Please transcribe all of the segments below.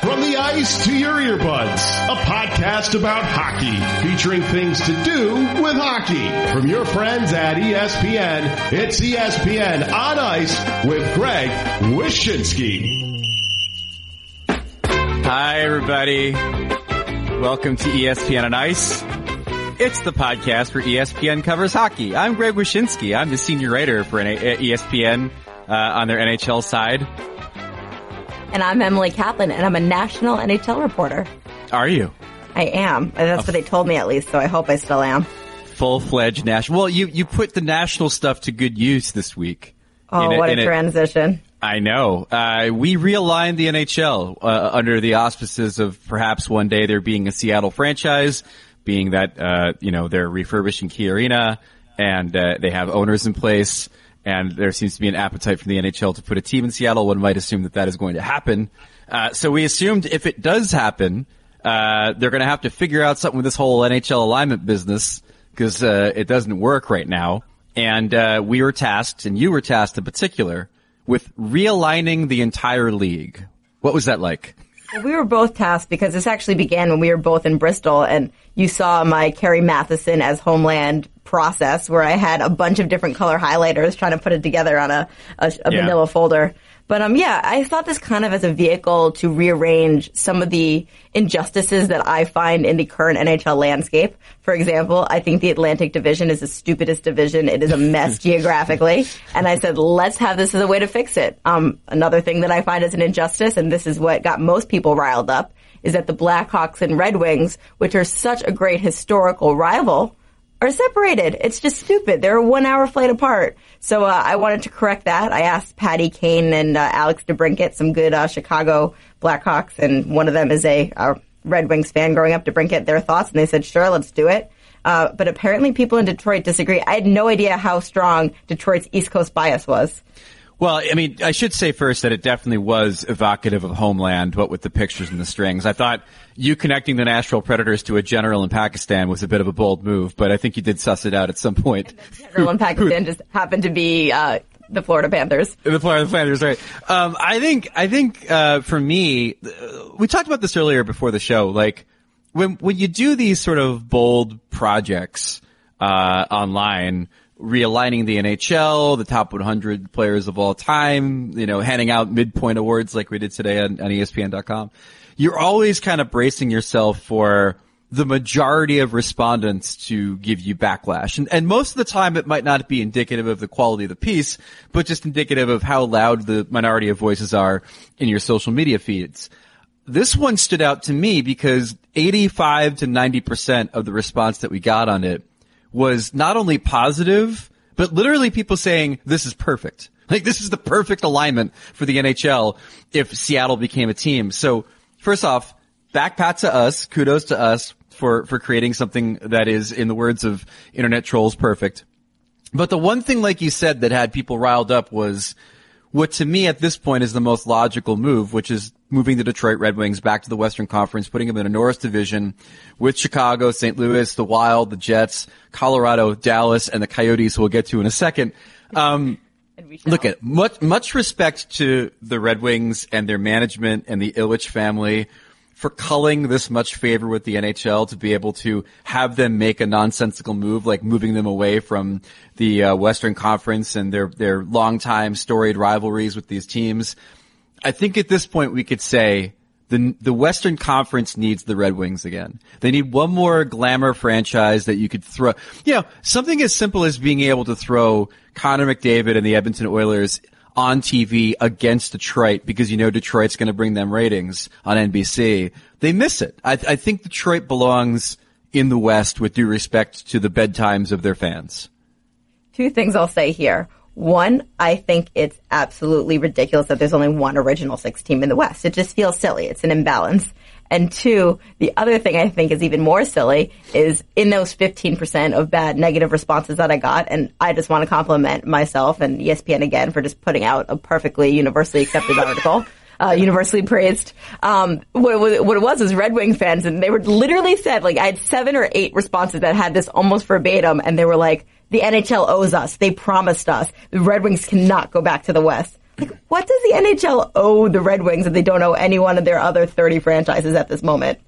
From the ice to your earbuds, a podcast about hockey featuring things to do with hockey. From your friends at ESPN, it's ESPN on Ice with Greg Wyshynski. Hi, everybody. Welcome to ESPN on Ice. It's the podcast where ESPN covers hockey. I'm Greg Wyshynski. I'm the senior writer for ESPN uh, on their NHL side. And I'm Emily Kaplan, and I'm a national NHL reporter. Are you? I am. That's what they told me at least, so I hope I still am. Full-fledged national. Well, you, you put the national stuff to good use this week. Oh, a, what a transition. I know. Uh, we realigned the NHL uh, under the auspices of perhaps one day there being a Seattle franchise, being that uh, you know they're refurbishing Key Arena and uh, they have owners in place, and there seems to be an appetite from the NHL to put a team in Seattle. One might assume that that is going to happen. Uh, so we assumed if it does happen, uh, they're going to have to figure out something with this whole NHL alignment business because it doesn't work right now. And we were tasked, and you were tasked in particular with realigning the entire league. What was that like? Well, we were both tasked because this actually began when we were both in Bristol and you saw my Carrie Mathison as Homeland process where I had a bunch of different color highlighters trying to put it together on a, a, a yeah. manila folder. But um, yeah, I thought this kind of as a vehicle to rearrange some of the injustices that I find in the current NHL landscape. For example, I think the Atlantic Division is the stupidest division. It is a mess geographically, and I said let's have this as a way to fix it. Um, another thing that I find as an injustice, and this is what got most people riled up, is that the Blackhawks and Red Wings, which are such a great historical rival, are separated. It's just stupid. They're a one hour flight apart. So uh, I wanted to correct that. I asked Patty Kane and uh, Alex DeBrincat, some good uh, Chicago Blackhawks, and one of them is a, a, Red Wings fan growing up, DeBrincat, their thoughts, and they said, sure, let's do it. Uh, but apparently people in Detroit disagree. I had no idea how strong Detroit's East Coast bias was. Well, I mean, I should say first that it definitely was evocative of Homeland, what with the pictures and the strings. I thought you connecting the Nashville Predators to a general in Pakistan was a bit of a bold move, but I think you did suss it out at some point. general in Pakistan just happened to be, uh, the Florida Panthers. The Florida Panthers, right. Um, I think, I think, uh, for me, we talked about this earlier before the show, like, when, when you do these sort of bold projects, uh, online, realigning the NHL, the top 100 players of all time, you know, handing out midpoint awards like we did today on, on ESPN.com. You're always kind of bracing yourself for the majority of respondents to give you backlash. And, and most of the time it might not be indicative of the quality of the piece, but just indicative of how loud the minority of voices are in your social media feeds. This one stood out to me because 85 to 90% of the response that we got on it was not only positive, but literally people saying this is perfect. Like this is the perfect alignment for the NHL if Seattle became a team. So first off, back pat to us, kudos to us for, for creating something that is, in the words of internet trolls, perfect. But the one thing, like you said, that had people riled up was what to me at this point is the most logical move, which is moving the Detroit Red Wings back to the Western Conference, putting them in a Norris division with Chicago, St. Louis, the Wild, the Jets, Colorado, Dallas, and the Coyotes, who we'll get to in a second. Um, look at much, much respect to the Red Wings and their management and the Ilitch family for culling this much favor with the NHL to be able to have them make a nonsensical move, like moving them away from the uh, Western Conference and their their longtime storied rivalries with these teams. I think at this point we could say the the Western Conference needs the Red Wings again. They need one more glamour franchise that you could throw. You know, something as simple as being able to throw Connor McDavid and the Edmonton Oilers on TV against Detroit because you know Detroit's going to bring them ratings on NBC. They miss it. I, I think Detroit belongs in the West with due respect to the bedtimes of their fans. Two things I'll say here. One, I think it's absolutely ridiculous that there's only one original six team in the West. It just feels silly. It's an imbalance. And two, the other thing I think is even more silly is in those 15% of bad negative responses that I got, and I just want to compliment myself and ESPN again for just putting out a perfectly universally accepted article. Uh, universally praised. Um, what, what, it was was Red Wing fans, and they were literally said like I had seven or eight responses that had this almost verbatim, and they were like, "The NHL owes us. They promised us. The Red Wings cannot go back to the West." Like, what does the NHL owe the Red Wings that they don't owe any one of their other 30 franchises at this moment?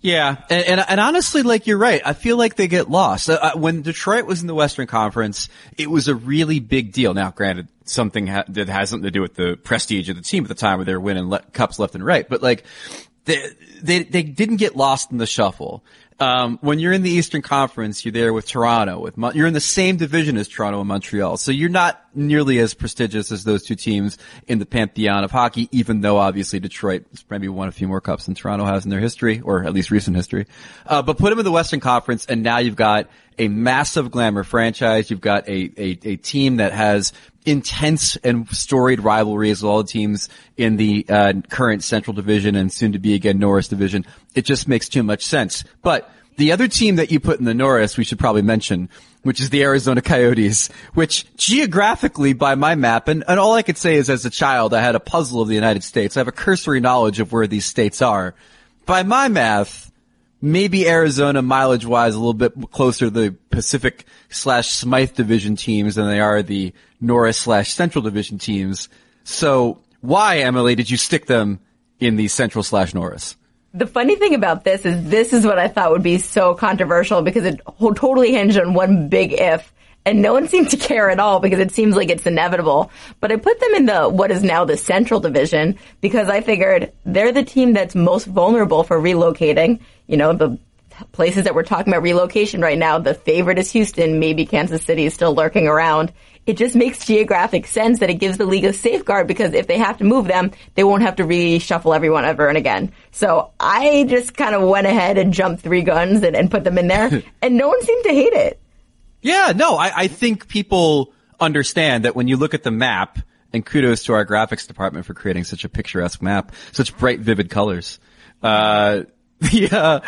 Yeah, and, and, and honestly, like you're right. I feel like they get lost. Uh, when Detroit was in the Western Conference, it was a really big deal. Now, granted, something ha- that has something to do with the prestige of the team at the time, where they were winning le- cups left and right. But like, they, they they didn't get lost in the shuffle um, when you're in the Eastern Conference, you're there with Toronto. With you're in the same division as Toronto and Montreal, so you're not nearly as prestigious as those two teams in the pantheon of hockey. Even though obviously Detroit has maybe won a few more cups than Toronto has in their history, or at least recent history. Uh, but put them in the Western Conference, and now you've got a massive glamour franchise. You've got a a, a team that has intense and storied rivalries with all the teams in the uh, current Central Division and soon to be again Norris Division. It just makes too much sense. But the other team that you put in the Norris, we should probably mention, which is the Arizona Coyotes, which geographically by my map, and, and all I could say is as a child, I had a puzzle of the United States. I have a cursory knowledge of where these states are. By my math, maybe Arizona mileage wise a little bit closer to the Pacific slash Smythe division teams than they are the Norris slash Central division teams. So why, Emily, did you stick them in the Central slash Norris? The funny thing about this is this is what I thought would be so controversial because it totally hinged on one big if and no one seemed to care at all because it seems like it's inevitable. But I put them in the what is now the Central Division because I figured they're the team that's most vulnerable for relocating. You know, the places that we're talking about relocation right now, the favorite is Houston, maybe Kansas City is still lurking around. It just makes geographic sense that it gives the league a safeguard because if they have to move them, they won't have to reshuffle everyone ever and again. So I just kind of went ahead and jumped three guns and, and put them in there, and no one seemed to hate it. Yeah, no, I, I think people understand that when you look at the map, and kudos to our graphics department for creating such a picturesque map, such bright, vivid colors. Uh, the, uh,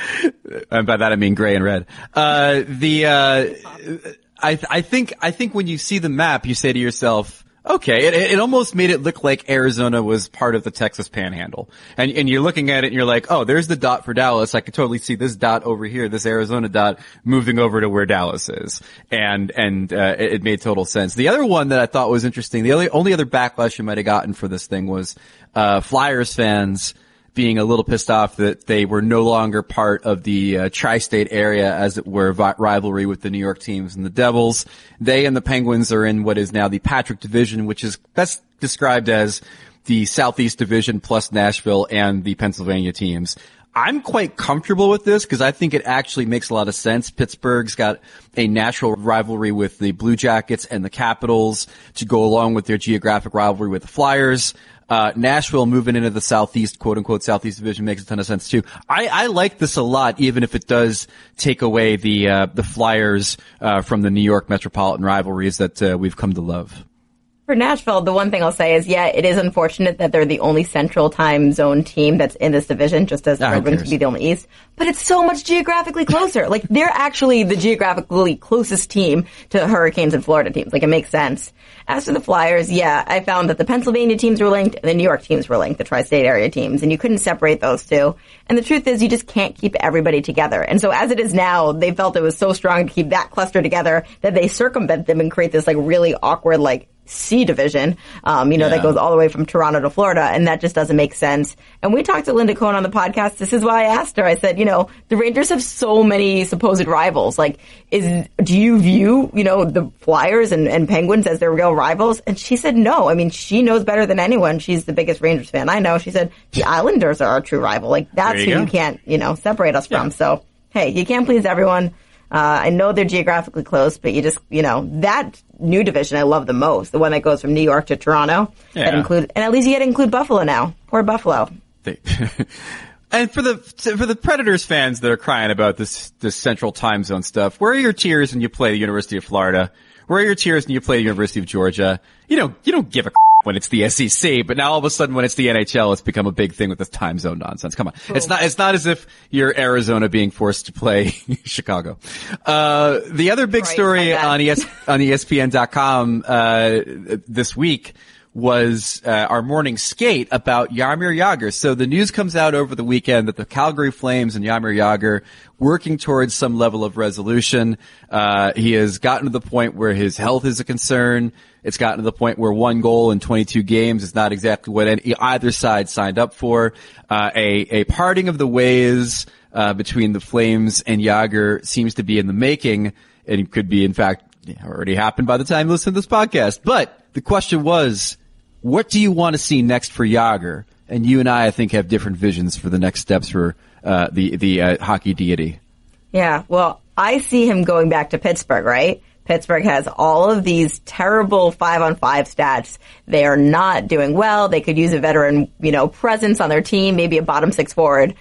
and by that I mean gray and red. Uh, the, uh, I, I think, I think when you see the map, you say to yourself, Okay, it, it almost made it look like Arizona was part of the Texas Panhandle, and and you're looking at it and you're like, oh, there's the dot for Dallas. I could totally see this dot over here, this Arizona dot moving over to where Dallas is, and and uh, it, it, made total sense. The other one that I thought was interesting, the only only other backlash you might have gotten for this thing was uh, Flyers fans being a little pissed off that they were no longer part of the uh, tri-state area, as it were, vi- rivalry with the New York teams and the Devils. They and the Penguins are in what is now the Patrick Division, which is best described as the Southeast Division plus Nashville and the Pennsylvania teams. I'm quite comfortable with this because I think it actually makes a lot of sense. Pittsburgh's got a natural rivalry with the Blue Jackets and the Capitals to go along with their geographic rivalry with the Flyers. Uh, Nashville moving into the Southeast, quote unquote, Southeast division makes a ton of sense too. I, I like this a lot, even if it does take away the, uh, the Flyers, uh, from the New York metropolitan rivalries that, uh, we've come to love. For Nashville, the one thing I'll say is, yeah, it is unfortunate that they're the only Central Time Zone team that's in this division, just as the Red Wings would be the only East. But it's so much geographically closer. like they're actually the geographically closest team to Hurricanes and Florida teams. Like it makes sense. As for the Flyers, yeah, I found that the Pennsylvania teams were linked and the New York teams were linked, the tri-state area teams, and you couldn't separate those two. And the truth is, you just can't keep everybody together. And so as it is now, they felt it was so strong to keep that cluster together that they circumvent them and create this like really awkward like C division, um, you know, yeah. that goes all the way from Toronto to Florida, and that just doesn't make sense. And we talked to Linda Cohn on the podcast. This is why I asked her. I said, you know, the Rangers have so many supposed rivals. Like, is do you view, you know, the Flyers and, and Penguins as their real rivals? And she said, no. I mean, she knows better than anyone. She's the biggest Rangers fan I know. She said the Islanders are our true rival. Like, that's you who go. you can't, you know, separate us yeah. from. So, hey, you can't please everyone. Uh, I know they're geographically close, but you just, you know, that new division I love the most, the one that goes from New York to Toronto. Yeah. That include, and at least you get to include Buffalo now. Poor Buffalo. They, and for the for the Predators fans that are crying about this this Central Time Zone stuff, where are your tears when you play the University of Florida? Where are your tears when you play the University of Georgia? You know, you don't give a when it's the SEC, but now all of a sudden when it's the NHL, it's become a big thing with this time zone nonsense. Come on. Cool. It's not, it's not as if you're Arizona being forced to play Chicago. Uh, the other big right, story on, ES, on ESPN.com, uh, this week was uh, our morning skate about Jaromir Jagr. So the news comes out over the weekend that the Calgary Flames and Jaromir Jagr working towards some level of resolution. Uh, he has gotten to the point where his health is a concern. It's gotten to the point where one goal in 22 games is not exactly what any, either side signed up for. Uh, a a parting of the ways uh, between the Flames and Jagr seems to be in the making, and could be in fact already happened by the time you listen to this podcast. But the question was what do you want to see next for Jagr? And you and I, I think, have different visions for the next steps for uh, the the uh, hockey deity. Yeah, well, I see him going back to Pittsburgh, right? Pittsburgh has all of these terrible five on five stats. They are not doing well. They could use a veteran, you know, presence on their team, maybe a bottom six forward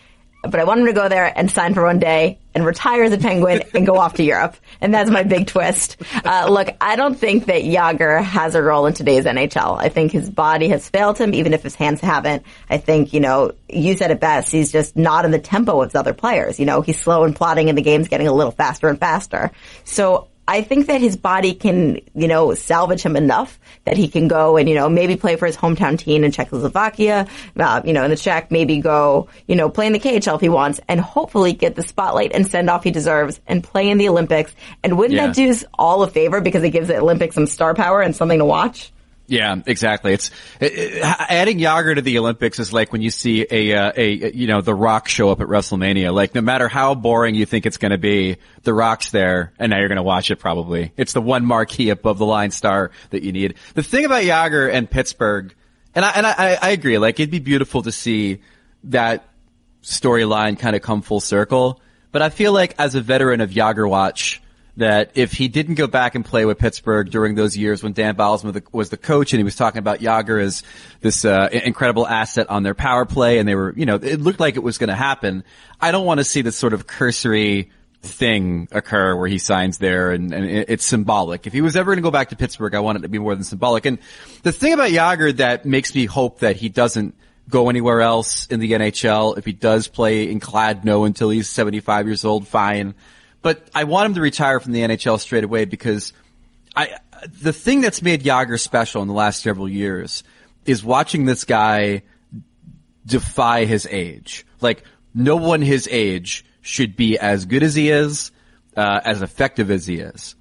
but I want him to go there and sign for one day and retire as a Penguin and go off to Europe. And that's my big twist. Uh, look, I don't think that Jagr has a role in today's NHL. I think his body has failed him, even if his hands haven't. I think, you know, you said it best. He's just not in the tempo of the other players. You know, he's slow and plodding and the game's getting a little faster and faster. So I think that his body can, you know, salvage him enough that he can go and, you know, maybe play for his hometown team in Czechoslovakia, uh, you know, in the Czech, maybe go, you know, play in the KHL if he wants and hopefully get the spotlight and send off he deserves and play in the Olympics. And wouldn't yeah. that do us all a favor because it gives the Olympics some star power and something to watch? Yeah, exactly. It's it, it, adding Jagr to the Olympics is like when you see a, uh, a you know The Rock show up at WrestleMania. Like no matter how boring you think it's going to be, The Rock's there, and now you're going to watch it. Probably it's the one marquee above the line star that you need. The thing about Jagr and Pittsburgh, and I and I, I agree. Like it'd be beautiful to see that storyline kind of come full circle. But I feel like as a veteran of Jagr Watch that if he didn't go back and play with Pittsburgh during those years when Dan Bylsma was the coach and he was talking about Jagr as this uh, incredible asset on their power play and they were, you know, it looked like it was going to happen. I don't want to see this sort of cursory thing occur where he signs there and, and it's symbolic. If he was ever going to go back to Pittsburgh, I want it to be more than symbolic. And the thing about Jagr that makes me hope that he doesn't go anywhere else in the NHL, if he does play in Kladno until he's 75 years old, fine. But I want him to retire from the NHL straight away because I, the thing that's made Jagr special in the last several years is watching this guy defy his age. Like, no one his age should be as good as he is, uh, as effective as he is.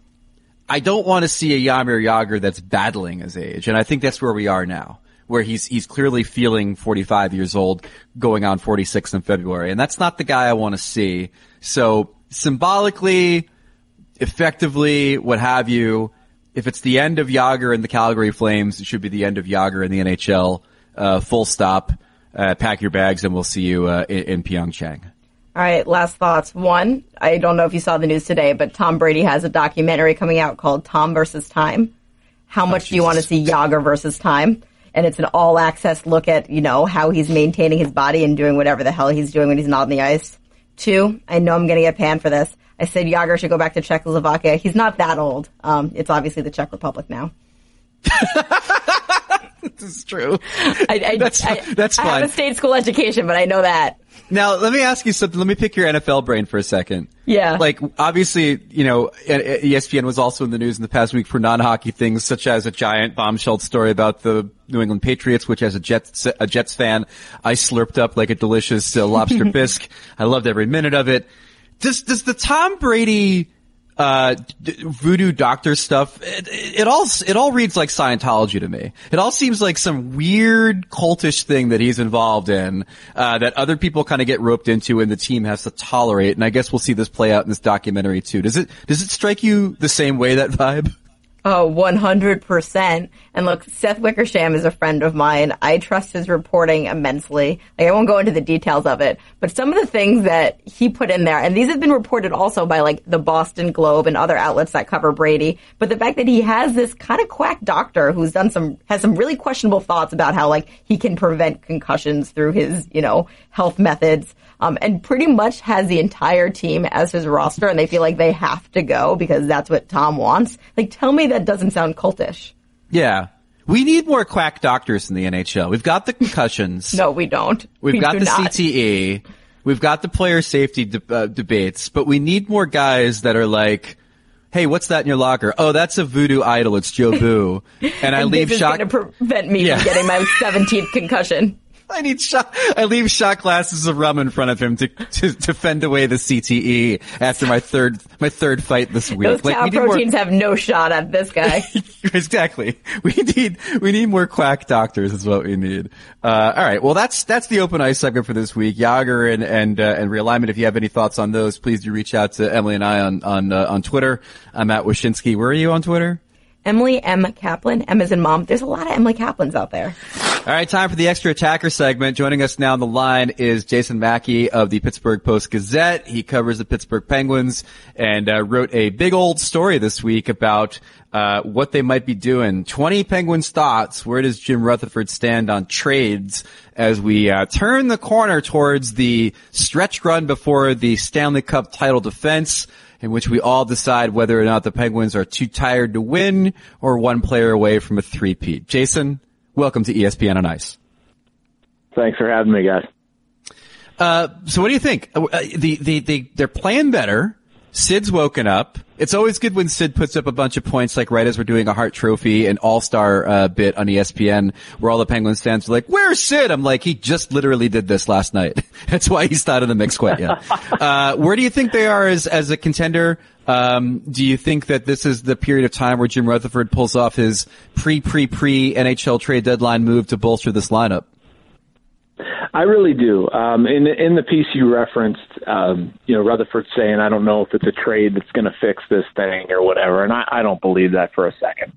I don't want to see a Jaromir Jagr that's battling his age, and I think that's where we are now, where he's he's clearly feeling 45 years old, going on 46 in February, and that's not the guy I want to see. So symbolically, effectively, what have you. If it's the end of Jagr and the Calgary Flames, it should be the end of Jagr in the NHL. Uh, full stop. Uh, pack your bags and we'll see you uh, in, in Pyeongchang. All right, last thoughts. One, I don't know if you saw the news today, but Tom Brady has a documentary coming out called Tom versus Time. How oh, much oh, do you want to see Jagr versus Time? And it's an all access look at, you know, how he's maintaining his body and doing whatever the hell he's doing when he's not on the ice. Two, I know I'm going to get panned for this. I said Jagr should go back to Czechoslovakia. He's not that old. Um, it's obviously the Czech Republic now. this is true. I, I, that's I, that's fine. I have a state school education, but I know that. Now, let me ask you something. Let me pick your NFL brain for a second. Yeah. Like, obviously, you know, ESPN was also in the news in the past week for non-hockey things, such as a giant bombshell story about the New England Patriots, which as a Jets, a Jets fan, I slurped up like a delicious uh, lobster bisque. I loved every minute of it. Does, does the Tom Brady uh, voodoo doctor stuff, it, it, all, it all reads like Scientology to me. It all seems like some weird cultish thing that he's involved in, uh, that other people kind of get roped into and the team has to tolerate. And I guess we'll see this play out in this documentary too. Does it, does it strike you the same way, that vibe? Oh, 100%. And look, Seth Wickersham is a friend of mine. I trust his reporting immensely. Like, I won't go into the details of it, but some of the things that he put in there, and these have been reported also by like the Boston Globe and other outlets that cover Brady, but the fact that he has this kind of quack doctor who's done some, has some really questionable thoughts about how like he can prevent concussions through his, you know, health methods um, and pretty much has the entire team as his roster, and they feel like they have to go because that's what Tom wants. Like, tell me that doesn't sound cultish. Yeah. We need more quack doctors in the NHL. We've got the concussions. no, we don't. We've we got the not. CTE. We've got the player safety de- uh, debates, but we need more guys that are like, hey, what's that in your locker? Oh, that's a voodoo idol. It's Joe Jobu. And I And leave this shot. is going to prevent me Yeah. from getting my 17th concussion. I need shot. I leave shot glasses of rum in front of him to, to to fend away the CTE after my third my third fight this week. Those Like, we need more- have no shot at this guy. exactly. We need we need more quack doctors. Is what we need. Uh, all right. Well, that's that's the open ice segment for this week. Jagr and and uh, and realignment. If you have any thoughts on those, please do reach out to Emily and I on on uh, on Twitter. I'm at Wyshynski. Where are you on Twitter? Emily M. Kaplan. Emma's and mom. There's a lot of Emily Kaplans out there. All right, time for the extra attacker segment. Joining us now on the line is Jason Mackey of the Pittsburgh Post Gazette. He covers the Pittsburgh Penguins and uh, wrote a big old story this week about uh, what they might be doing. 20 Penguins thoughts. Where does Jim Rutherford stand on trades as we uh, turn the corner towards the stretch run before the Stanley Cup title defense? In which we all decide whether or not the Penguins are too tired to win or one player away from a three-peat. Jason, welcome to ESPN on Ice. Thanks for having me, guys. Uh, so what do you think? Uh, the, the, the, they're playing better. Sid's woken up. It's always good when Sid puts up a bunch of points, like right as we're doing a Hart Trophy and All Star uh, bit on ESPN, where all the Penguins fans are like, "Where's Sid?" I'm like, he just literally did this last night. That's why he's not in the mix quite yet. uh, where do you think they are as as a contender? Um, do you think that this is the period of time where Jim Rutherford pulls off his pre pre pre NHL trade deadline move to bolster this lineup? I really do. Um, in in the piece you referenced, um, you know, Rutherford saying, "I don't know if it's a trade that's going to fix this thing or whatever," and I, I don't believe that for a second.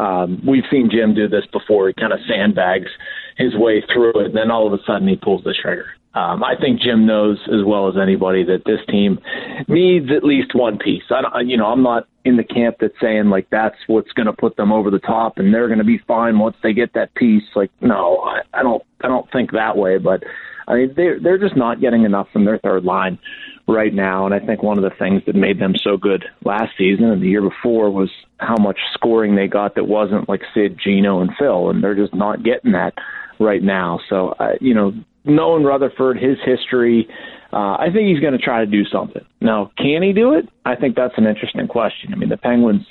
Um, we've seen Jim do this before. He kind of sandbags his way through it, and then all of a sudden he pulls the trigger. Um, I think Jim knows as well as anybody that this team needs at least one piece. I don't, you know, I'm not in the camp that's saying like that's what's going to put them over the top and they're going to be fine once they get that piece. Like, no, I, I don't, I don't think that way. But I mean, they're they're just not getting enough from their third line right now. And I think one of the things that made them so good last season and the year before was how much scoring they got that wasn't like Sid, Geno, and Phil, and they're just not getting that right now. So, uh, you know, knowing Rutherford, his history, uh, I think he's going to try to do something. Now, can he do it? I think that's an interesting question. I mean, the Penguins,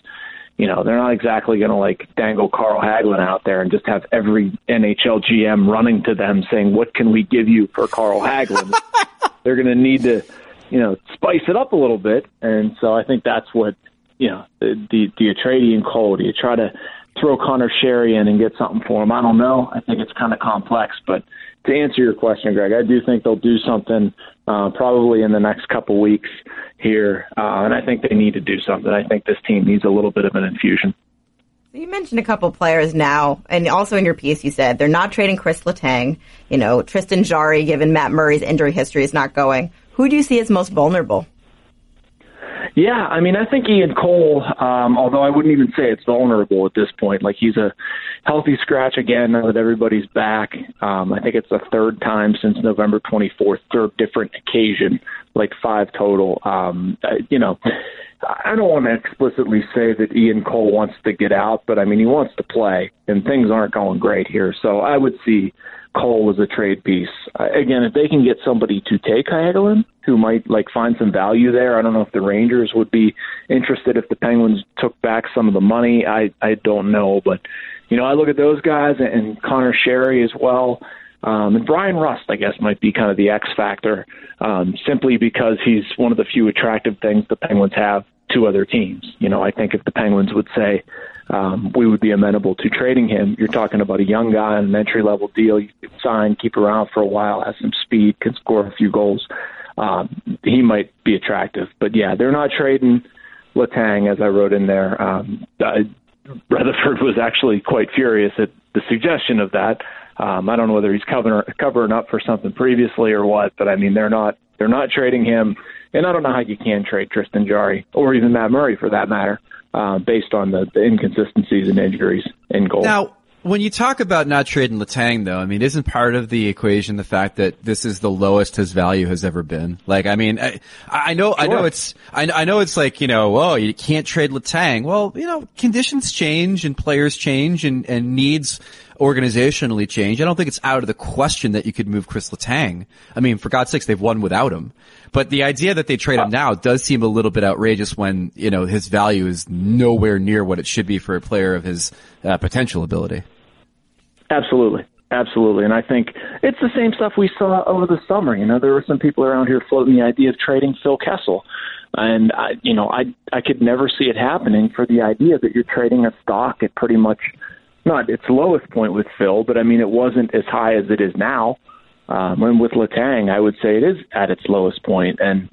you know, they're not exactly going to like dangle Carl Hagelin out there and just have every NHL GM running to them saying, "What can we give you for Carl Hagelin?" they're going to need to, you know, spice it up a little bit, and so I think that's what, you know, the, the, you trade Cole? Do you try to throw Conor Sheary in and get something for him? I don't know. I think it's kind of complex, but to answer your question, Greg, I do think they'll do something uh, probably in the next couple weeks here, uh, and I think they need to do something. I think this team needs a little bit of an infusion. You mentioned a couple players now, and also in your piece you said they're not trading Chris Letang. You know, Tristan Jarry, given Matt Murray's injury history, is not going. Who do you see as most vulnerable? Yeah, I mean, I think Ian Cole, um, although I wouldn't even say it's vulnerable at this point. Like he's a healthy scratch again now that everybody's back. Um, I think it's the third time since November 24th, third different occasion, like five total. Um, you know, I don't want to explicitly say that Ian Cole wants to get out, but I mean, he wants to play, and things aren't going great here. So I would see Cole as a trade piece. Uh, again, if they can get somebody to take Hagelin, who might like find some value there, I don't know if the Rangers would be interested if the Penguins took back some of the money. I I don't know, but you know, I look at those guys and Conor Sheary as well. Um, and Bryan Rust, I guess, might be kind of the X factor, um, simply because he's one of the few attractive things the Penguins have to other teams. You know, I think if the Penguins would say um, we would be amenable to trading him, you're talking about a young guy on an entry level deal. You could sign, keep around for a while, has some speed, can score a few goals. Um, he might be attractive, but yeah, they're not trading Letang, as I wrote in there. Um, I, Rutherford was actually quite furious at the suggestion of that. Um, I don't know whether he's covering covering up for something previously or what, but I mean they're not they're not trading him, and I don't know how you can trade Tristan Jarry or even Matt Murray for that matter, uh, based on the, the inconsistencies and injuries in goal. Now, when you talk about not trading Letang, though, I mean, isn't part of the equation the fact that this is the lowest his value has ever been? Like, I mean, I, I know, I know it's, I, I know it's like, you know, oh, you can't trade Letang. Well, you know, conditions change and players change and, and needs organizationally change. I don't think it's out of the question that you could move Chris Letang. I mean, for God's sakes, they've won without him. But the idea that they trade him now does seem a little bit outrageous when, you know, his value is nowhere near what it should be for a player of his uh, potential ability. Absolutely. Absolutely. And I think it's the same stuff we saw over the summer. You know, there were some people around here floating the idea of trading Phil Kessel. And I, you know, I I could never see it happening for the idea that you're trading a stock at pretty much not its lowest point with Phil, but I mean it wasn't as high as it is now. Um, and with Letang, I would say it is at its lowest point. And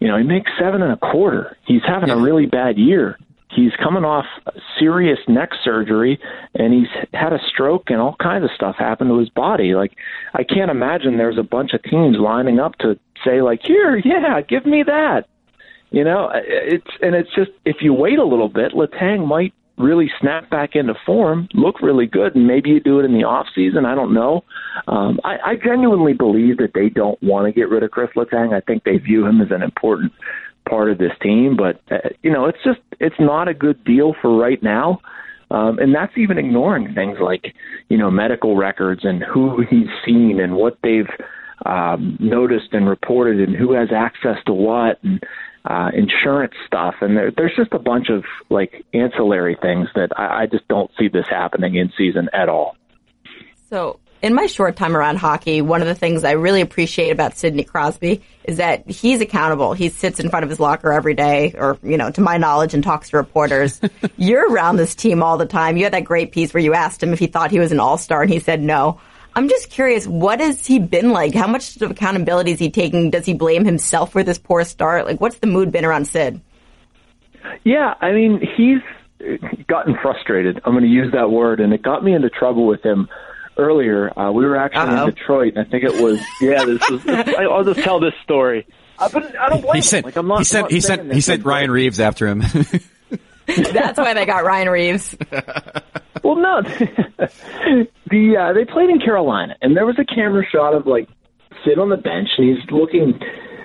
you know, he makes seven and a quarter. He's having a really bad year. He's coming off serious neck surgery, and he's had a stroke and all kinds of stuff happen to his body. Like, I can't imagine there's a bunch of teams lining up to say, like, here, yeah, give me that. You know, it's and it's just if you wait a little bit, Letang might really snap back into form, look really good, and maybe you do it in the off season. I don't know. Um, I, I genuinely believe that they don't want to get rid of Chris Letang. I think they view him as an important part of this team, but uh, you know, it's just it's not a good deal for right now. Um, and that's even ignoring things like, you know, medical records and who he's seen and what they've um, noticed and reported and who has access to what and uh, insurance stuff, and there, there's just a bunch of like ancillary things that I, I just don't see this happening in season at all. So, in my short time around hockey, one of the things I really appreciate about Sidney Crosby is that he's accountable. He sits in front of his locker every day, or you know, to my knowledge, and talks to reporters. You're around this team all the time. You had that great piece where you asked him if he thought he was an all star, and he said no. I'm just curious, what has he been like? How much of accountability is he taking? Does he blame himself for this poor start? Like, what's the mood been around Sid? Yeah, I mean, he's gotten frustrated. I'm going to use that word, and it got me into trouble with him earlier. Uh, we were actually Uh-oh. in Detroit, and I think it was yeah. This was. I'll just tell this story. Uh, but I don't blame he sent, him. Like, I'm not, he sent, he sent, he sent Ryan Reaves after him. That's why they got Ryan Reaves. Well, no, the uh, they played in Carolina, and there was a camera shot of like sit on the bench, and he's looking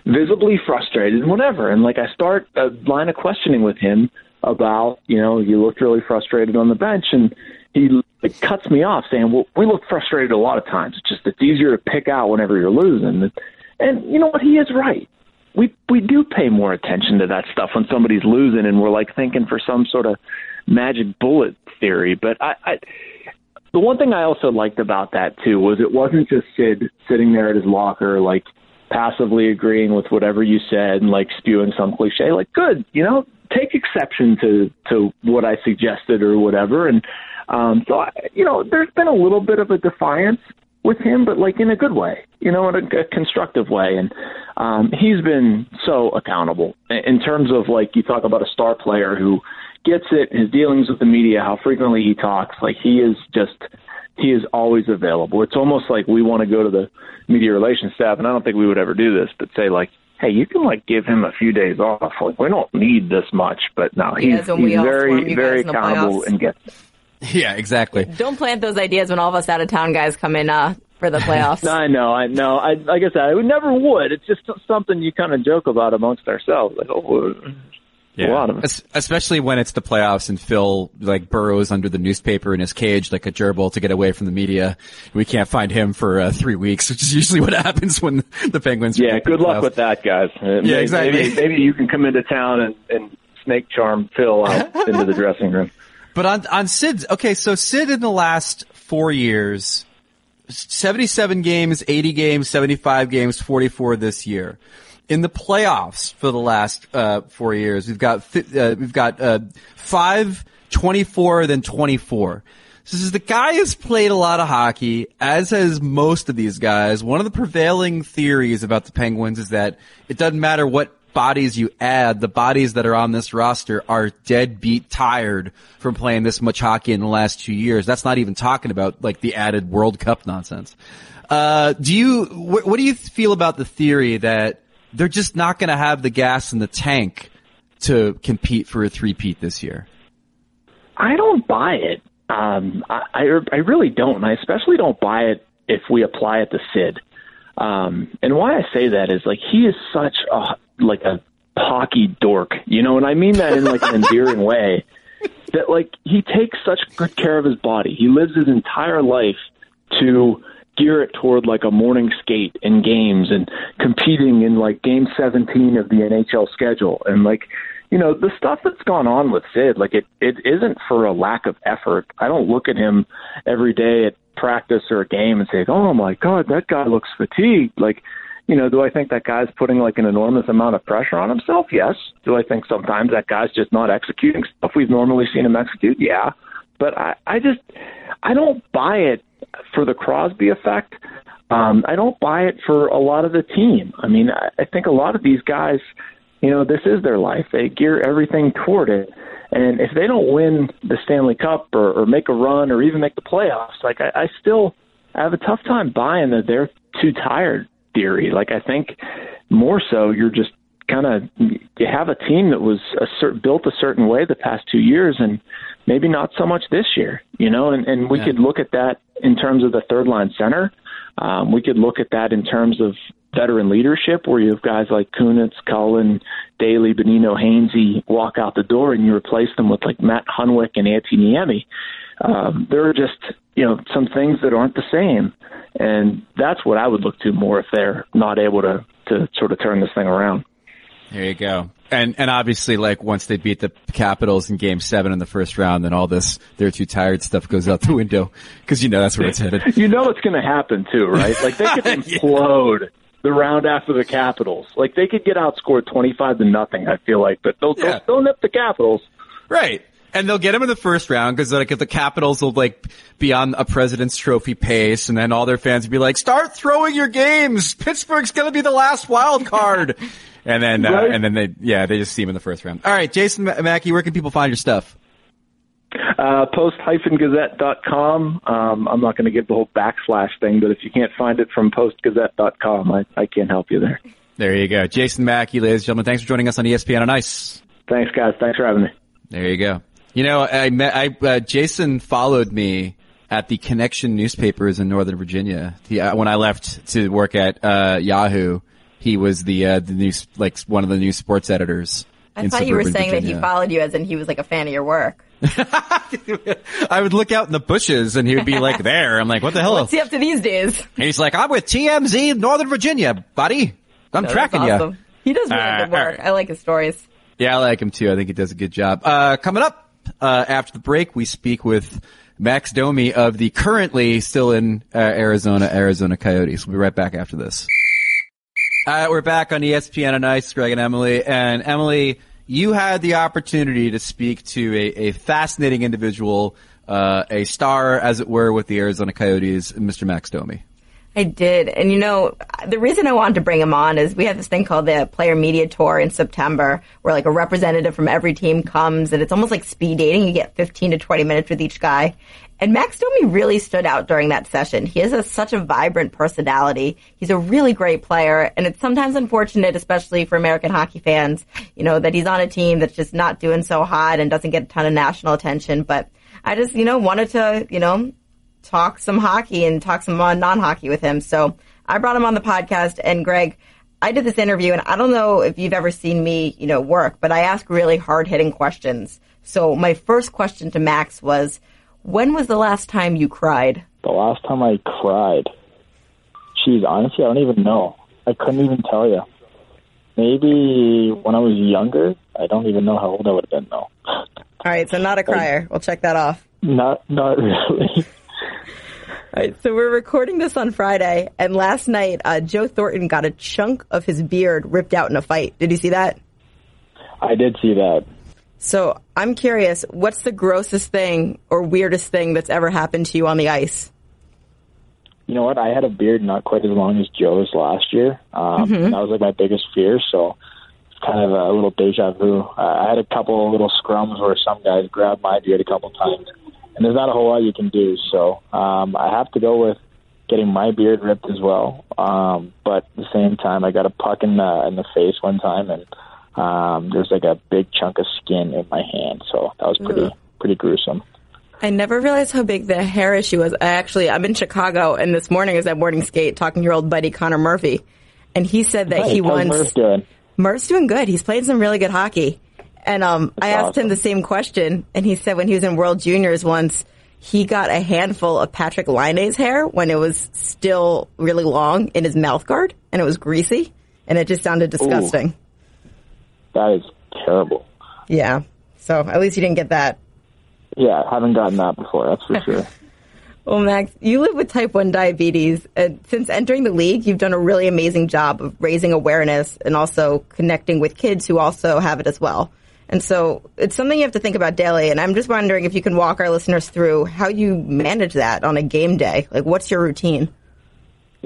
visibly frustrated and whatever. And like I start a line of questioning with him about, you know, you looked really frustrated on the bench, and he like, cuts me off saying, "Well, we look frustrated a lot of times. It's just it's easier to pick out whenever you're losing." And you know what? He is right. We we do pay more attention to that stuff when somebody's losing, and we're like thinking for some sort of magic bullet theory. But I, I the one thing I also liked about that too was it wasn't just Sid sitting there at his locker like passively agreeing with whatever you said and like spewing some cliche. Like, good, you know, take exception to to what I suggested or whatever. And um, so, I, you know, there's been a little bit of a defiance with him, but like in a good way, you know, in a, a constructive way. And um, he's been so accountable in terms of like you talk about a star player who gets it, his dealings with the media, how frequently he talks. Like he is just he is always available. It's almost like we want to go to the media relations staff, and I don't think we would ever do this, but say like, hey, you can like give him a few days off. Like we don't need this much, but no, he's, yeah, he's very very accountable and gets. Yeah, exactly. Don't plant those ideas when all of us out of town guys come in uh, for the playoffs. I know, I know. I like I said, I would never would. It's just something you kind of joke about amongst ourselves. Like, oh, yeah. A lot of it. Especially when it's the playoffs and Phil like burrows under the newspaper in his cage like a gerbil to get away from the media. We can't find him for uh, three weeks, which is usually what happens when the Penguins. Yeah, good luck with that, guys. Uh, yeah, maybe, exactly. Maybe, maybe, you can come into town and, and snake charm Phil out into the dressing room. But on on Sid, okay, so Sid in the last four years, seventy-seven games, eighty games, seventy-five games, forty-four this year in the playoffs for the last uh, four years. We've got uh, we've got uh, five, 24, then 24. So this is the guy has played a lot of hockey, as has most of these guys. One of the prevailing theories about the Penguins is that it doesn't matter what bodies you add, the bodies that are on this roster are deadbeat tired from playing this much hockey in the last two years. That's not even talking about like the added World Cup nonsense. Uh, do you, wh- what do you feel about the theory that they're just not going to have the gas in the tank to compete for a three-peat this year. I don't buy it. Um, I, I, I really don't, and I especially don't buy it if we apply it to Sid. Um, and why I say that is like he is such a like a hockey dork, you know, and I mean that in like an endearing way. that like he takes such good care of his body. He lives his entire life to gear it toward like a morning skate in games and competing in like game 17 of the NHL schedule and like you know the stuff that's gone on with Sid like it it isn't for a lack of effort. I don't look at him every day at practice or a game and say, "Oh my god, that guy looks fatigued." Like you know, do I think that guy's putting like an enormous amount of pressure on himself? Yes. Do I think sometimes that guy's just not executing stuff we've normally seen him execute? Yeah. But I, I just I don't buy it for the Crosby effect. Um, I don't buy it for a lot of the team. I mean, I, I think a lot of these guys, you know, this is their life. They gear everything toward it. And if they don't win the Stanley Cup or, or make a run or even make the playoffs, like I, I still have a tough time buying that they're too tired theory. Like I think more so, you're just kind of you have a team that was a cert, built a certain way the past two years, and maybe not so much this year. You know, and and we yeah. could look at that in terms of the third line center. Um, we could look at that in terms of veteran leadership, where you have guys like Kunitz, Cullen, Daley, Bonino, Hainsey walk out the door, and you replace them with like Matt Hunwick and Antti Niemi. Um, there are just you know some things that aren't the same, and that's what I would look to more if they're not able to to sort of turn this thing around. There you go. And and obviously, like once they beat the Capitals in Game Seven in the first round, then all this they're too tired stuff goes out the window because you know that's where it's headed. You know it's going to happen too, right? Like they could implode yeah. the round after the Capitals. Like they could get outscored twenty five to nothing. I feel like, but they'll yeah. they'll, they'll nip the Capitals. Right. And they'll get him in the first round because like if the Capitals will like be on a President's Trophy pace, and then all their fans will be like, "Start throwing your games. Pittsburgh's going to be the last wild card." and then uh, right. and then they yeah they just see him in the first round. All right, Jason Mackey, where can people find your stuff? Uh, post-gazette.com. Um, I'm not going to give the whole backslash thing, but if you can't find it from postgazette.com, I, I can't help you there. There you go. Jason Mackey, ladies and gentlemen, thanks for joining us on ESPN on Ice. Thanks, guys. Thanks for having me. There you go. You know, I met, I, uh, Jason followed me at the Connection newspapers in Northern Virginia. He, uh, when I left to work at, uh, Yahoo, he was the, uh, the news, like one of the new sports editors. I thought you were saying Virginia. that he followed you as in he was like a fan of your work. I would look out in the bushes and he would be like there. I'm like, what the hell? What's he up to these days? And he's like, I'm with TMZ Northern Virginia, buddy. I'm tracking awesome. you. He does really good work. Right. I like his stories. Yeah, I like him too. I think he does a good job. Uh, coming up, uh, after the break, we speak with Max Domi of the currently still in uh, Arizona, Arizona Coyotes. We'll be right back after this. Uh, we're back on ESPN on Ice, Greg and Emily. And Emily, you had the opportunity to speak to a, a fascinating individual, uh, a star, as it were, with the Arizona Coyotes, Mr. Max Domi. I did. And you know, the reason I wanted to bring him on is we have this thing called the Player Media Tour in September where like a representative from every team comes and it's almost like speed dating. You get 15 to 20 minutes with each guy. And Max Domi really stood out during that session. He has a, such a vibrant personality. He's a really great player. And it's sometimes unfortunate, especially for American hockey fans, you know, that he's on a team that's just not doing so hot and doesn't get a ton of national attention. But I just, you know, wanted to, you know, talk some hockey and talk some uh, non-hockey with him. So I brought him on the podcast and Greg, I did this interview and I don't know if you've ever seen me, you know, work, but I ask really hard hitting questions. So my first question to Max was, when was the last time you cried? The last time I cried? Geez, honestly, I don't even know. I couldn't even tell you. Maybe when I was younger. I don't even know how old I would have been though. All right, so not a crier. We'll check that off. Not, not really. All right, so we're recording this on Friday, and last night uh, Joe Thornton got a chunk of his beard ripped out in a fight. Did you see that? I did see that. So I'm curious, what's the grossest thing or weirdest thing that's ever happened to you on the ice? You know what? I had a beard not quite as long as Joe's last year. Um, mm-hmm. That was like my biggest fear. So kind of a little deja vu. Uh, I had a couple of little scrums where some guys grabbed my beard a couple times and there's not a whole lot you can do. So um, I have to go with getting my beard ripped as well. Um, but at the same time, I got a puck in the in the face one time, and um, there's like a big chunk of skin in my hand. So that was pretty pretty gruesome. I never realized how big the hair issue was. I actually, I'm in Chicago, and this morning I was at morning skate talking to your old buddy Connor Murphy, and he said that he How's once Murph doing? Murph's doing good. He's playing some really good hockey. And um, I asked awesome. him the same question, and he said when he was in World Juniors once, he got a handful of Patrik Laine's hair when it was still really long in his mouth guard, and it was greasy, and it just sounded disgusting. That is terrible. Yeah. So at least you didn't get that. Yeah, haven't gotten that before. That's for sure. Well, Max, you live with type 1 diabetes. And since entering the league, you've done a really amazing job of raising awareness and also connecting with kids who also have it as well. And so it's something you have to think about daily. And I'm just wondering if you can walk our listeners through how you manage that on a game day. Like, what's your routine?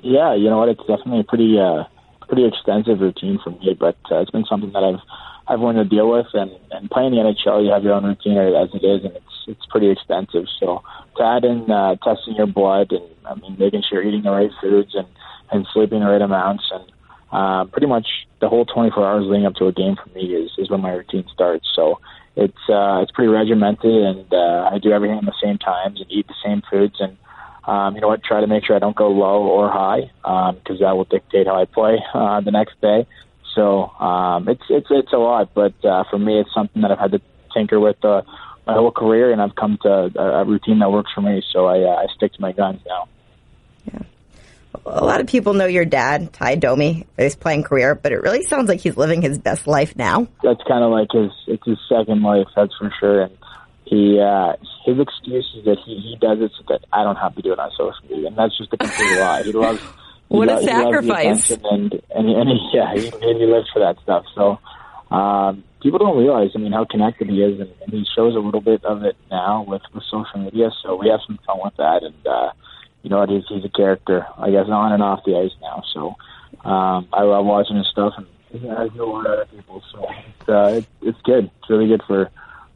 Yeah, you know what? It's definitely a pretty uh, pretty extensive routine for me, but uh, it's been something that I've I've learned to deal with. And and playing the NHL, you have your own routine as it is, and it's it's pretty extensive. So to add in uh, testing your blood and I mean making sure you're eating the right foods and and sleeping the right amounts and uh, pretty much the whole 24 hours leading up to a game for me is is when my routine starts. So it's uh, it's pretty regimented, and uh, I do everything at the same times and eat the same foods and um, you know what, try to make sure I don't go low or high because that will dictate how I play uh, the next day. So um, it's it's it's a lot, but uh, for me, it's something that I've had to tinker with uh, my whole career, and I've come to a, a routine that works for me. So I uh, I stick to my guns now. Yeah, a lot of people know your dad, Tie Domi, his playing career, but it really sounds like he's living his best life now. That's kind of like his it's his second life, that's for sure. And he uh, his excuse is that he he does it so that I don't have to do it on social media, and that's just a complete lie. He loves. he What a lo- he loves sacrifice. And and, and he, yeah, he, he lives for that stuff. So um, people don't realize, I mean, how connected he is, and, and he shows a little bit of it now with with social media. So we have some fun with that, and uh, you know what, he's he's a character, I guess, on and off the ice now. So um, I love watching his stuff, and he has no word out of people. So it's uh, it's, it's good. It's really good for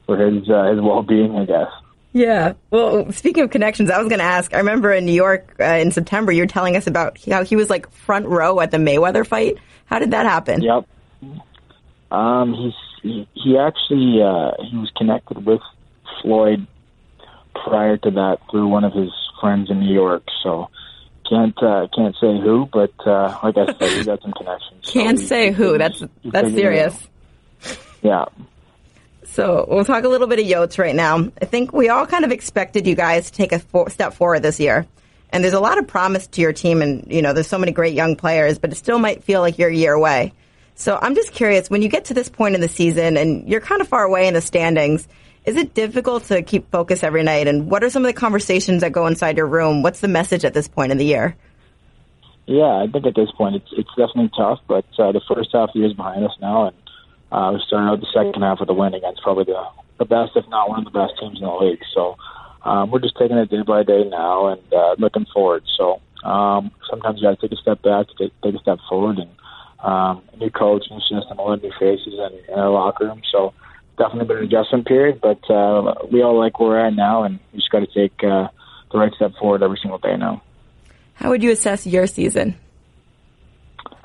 for his uh, his well being, I guess. Yeah. Well, speaking of connections, I was going to ask. I remember in New York uh, in September, you were telling us about how he was like front row at the Mayweather fight. How did that happen? Yep. Um, he's he, he actually uh, he was connected with Floyd prior to that through one of his friends in New York. So can't uh, can't say who, but uh, like I said, we got some connections. Can't he- say he who. That's he that's serious. Yeah. So we'll talk a little bit of Yotes right now. I think we all kind of expected you guys to take a for- step forward this year. And there's a lot of promise to your team and, you know, there's so many great young players, but it still might feel like you're a year away. So I'm just curious, when you get to this point in the season and you're kind of far away in the standings, is it difficult to keep focus every night? And what are some of the conversations that go inside your room? What's the message at this point in the year? Yeah, I think at this point it's it's definitely tough, but uh, the first half year is behind us now, and uh, started out the second half with a win against probably the the best, if not one of the best teams in the league. So um, we're just taking it day by day now and uh, looking forward. So um, sometimes you got to take a step back, take, take a step forward, and um, new coach, new system, a lot of new faces in, in our locker room. So definitely been an adjustment period, but uh, we all like where we're at now, and we just got to take uh, the right step forward every single day now. How would you assess your season?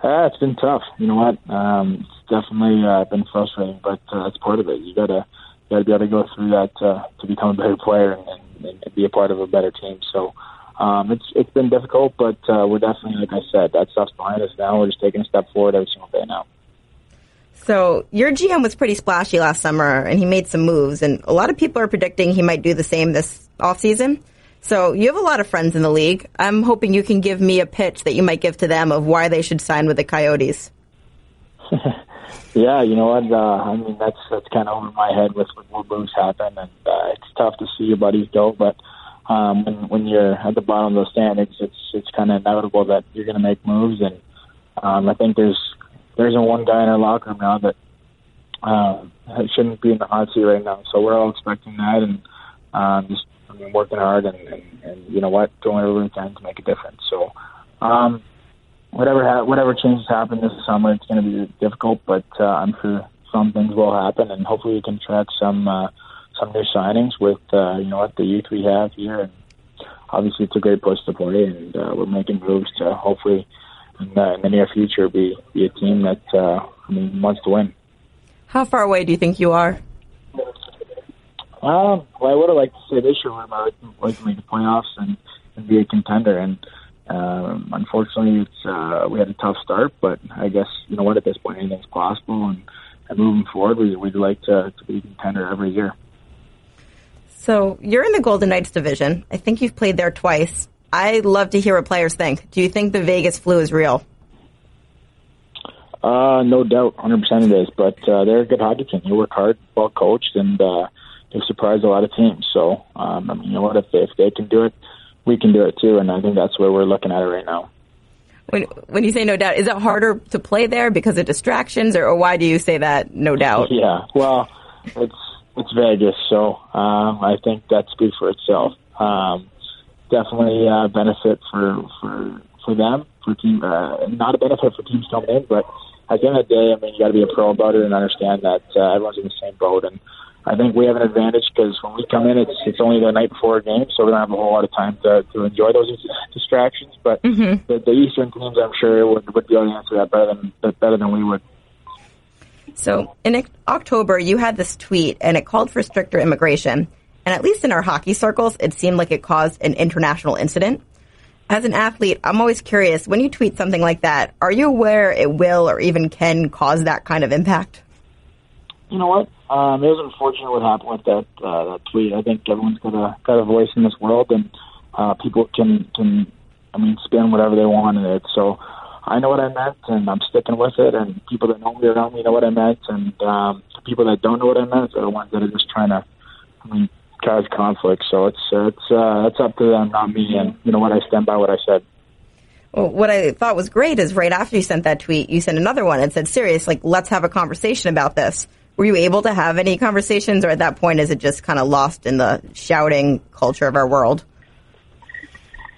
Uh, it's been tough. You know what? Um, it's definitely uh, been frustrating, but uh, it's part of it. You gotta, you gotta be able to go through that uh, to become a better player and, and, and be a part of a better team. So um, it's it's been difficult, but uh, we're definitely, like I said, that stuff's behind us now. We're just taking a step forward every single day now. So your GM was pretty splashy last summer, and he made some moves, and a lot of people are predicting he might do the same this offseason. So you have a lot of friends in the league. I'm hoping you can give me a pitch that you might give to them of why they should sign with the Coyotes. Yeah, you know what? Uh, I mean, that's that's kind of over my head with, with what moves happen, and uh, it's tough to see your buddies go. But um, when when you're at the bottom of the standings, it's it's kind of inevitable that you're going to make moves. And um, I think there's there isn't one guy in our locker room now that um, shouldn't be in the hot seat right now. So we're all expecting that, and um, just I mean, working hard, and, and and you know what, doing whatever we can to make a difference. So. Um, whatever ha- whatever changes happen this summer, it's going to be difficult, but uh, I'm sure some things will happen, and hopefully we can track some uh, some new signings with uh, you know what the youth we have here, and obviously it's a great place to play, and uh, we're making moves to hopefully in, uh, in the near future be be a team that uh, I mean wants to win. How far away do you think you are? Um, well, I would have liked to say this year I would like to make the playoffs and, and be a contender. And um, unfortunately, it's uh, we had a tough start. But I guess you know what, at this point, anything's possible. And and moving forward, we, we'd like to, to be a contender every year. So you're in the Golden Knights division. I think you've played there twice. I love to hear what players think. Do you think the Vegas flu is real? Uh, no doubt, 100% it is. But uh, they're a good hockey team. They work hard, well coached, and uh, they surprise a lot of teams. So, um, I mean, you know what? If they, if they can do it, we can do it too. And I think that's where we're looking at it right now. When when you say no doubt, is it harder to play there because of distractions, or, or why do you say that? No doubt. Yeah. Well, it's it's Vegas, so um, I think that speaks for itself. Um, definitely a benefit for for for them for team, uh, not a benefit for teams coming in, but at the end of the day, I mean, you got to be a pro about it and understand that uh, everyone's in the same boat. And I think we have an advantage because when we come in, it's it's only the night before a game, so we don't have a whole lot of time to to enjoy those distractions. But mm-hmm. the, the Eastern teams, I'm sure, would would be able to answer that better than better than we would. So in October, you had this tweet, and it called for stricter immigration. And at least in our hockey circles, it seemed like it caused an international incident. As an athlete, I'm always curious when you tweet something like that, are you aware it will or even can cause that kind of impact? You know what? Um, it was unfortunate what happened with that uh, that tweet. I think everyone's got a got a voice in this world, and uh, people can can I mean spin whatever they want in it. So I know what I meant, and I'm sticking with it. And people that know me around me know what I meant, and um, the people that don't know what I meant are the ones that are just trying to, I mean, cause conflict. So it's uh, it's uh, it's up to them, not me. And you know what? I stand by what I said. Well, what I thought was great is right after you sent that tweet, you sent another one and said, "Serious, like let's have a conversation about this." Were you able to have any conversations, or at that point, is it just kind of lost in the shouting culture of our world?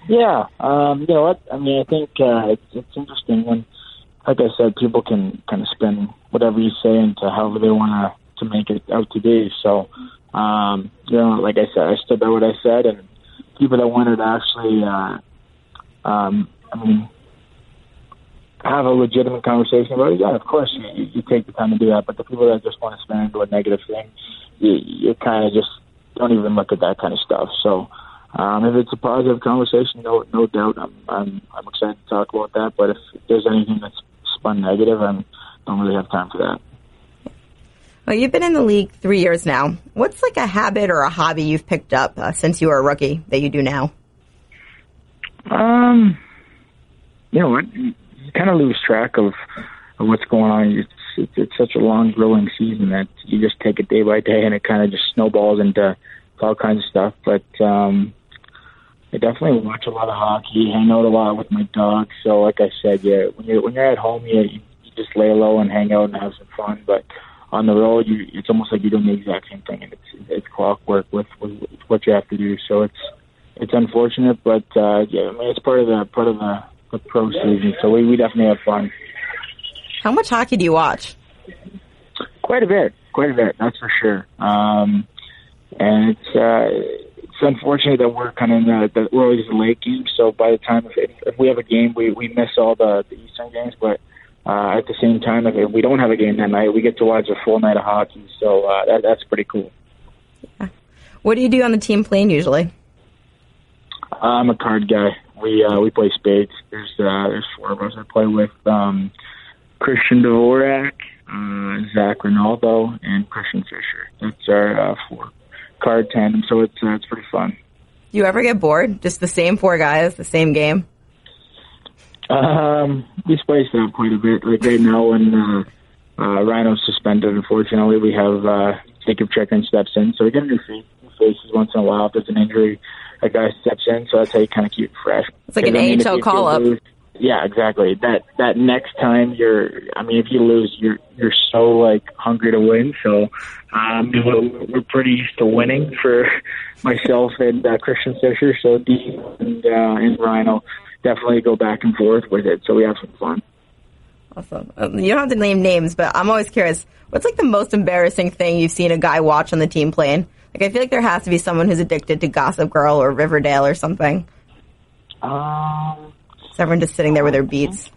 Yeah, um, you know what? I mean, I think uh, it's, it's interesting when, like I said, people can kind of spin whatever you say into however they want to to make it out to be. So, um, you know, like I said, I stood by what I said, and people that wanted to actually, uh, um, I mean, have a legitimate conversation about it, yeah, of course, you, you take the time to do that. But the people that just want to spin into a negative thing, you, you kind of just don't even look at that kind of stuff. So um, if it's a positive conversation, no, no doubt, I'm, I'm, I'm excited to talk about that. But if there's anything that's spun negative, I don't really have time for that. Well, you've been in the league three years now. What's like a habit or a hobby you've picked up uh, since you were a rookie that you do now? Um, you know what? You kind of lose track of, of what's going on. It's, it's it's such a long, growing season that you just take it day by day, and it kind of just snowballs into all kinds of stuff. But um, I definitely watch a lot of hockey, hang out a lot with my dog. So, like I said, yeah, when you're when you're at home, you you just lay low and hang out and have some fun. But on the road, you it's almost like you're doing the exact same thing, and it's it's clockwork with, with what you have to do. So it's it's unfortunate, but uh, yeah, I mean it's part of the part of the, the pro season. So we we definitely have fun. How much hockey do you watch? Quite a bit, quite a bit. That's for sure. Um, and it's uh, it's unfortunate that we're kind of in the, the we're always the late game. So by the time if, if we have a game, we we miss all the the Eastern games. But uh, at the same time, if we don't have a game that night, we get to watch a full night of hockey. So uh, that, that's pretty cool. Yeah. What do you do on the team plane usually? I'm a card guy. We uh, we play spades. There's uh, there's four of us. I play with um, Christian Dvorak, uh, Zac Rinaldo, and Christian Fischer. That's our uh, four card tandem, so it's uh, it's pretty fun. Do you ever get bored? Just the same four guys, the same game? Um, we spiced it up quite a bit. Like right now, when uh, uh, Rhino's suspended, unfortunately, we have uh, Jakob Chychrun steps in, so we get a new face, faces once in a while. If there's an injury, a guy steps in, so that's how you kind of keep it fresh. It's like an I mean, AHL call up. Lose, yeah, exactly. That that next time you're, I mean, if you lose, you're you're so like hungry to win. So um, we're, we're pretty used to winning for myself and uh, Christian Fischer. So Dean and uh, and Rhino definitely go back and forth with it. So we have some fun. Awesome. Um, you don't have to name names, but I'm always curious. What's like the most embarrassing thing you've seen a guy watch on the team playing? Like I feel like there has to be someone who's addicted to Gossip Girl or Riverdale or something. Um is everyone just sitting there with their beats?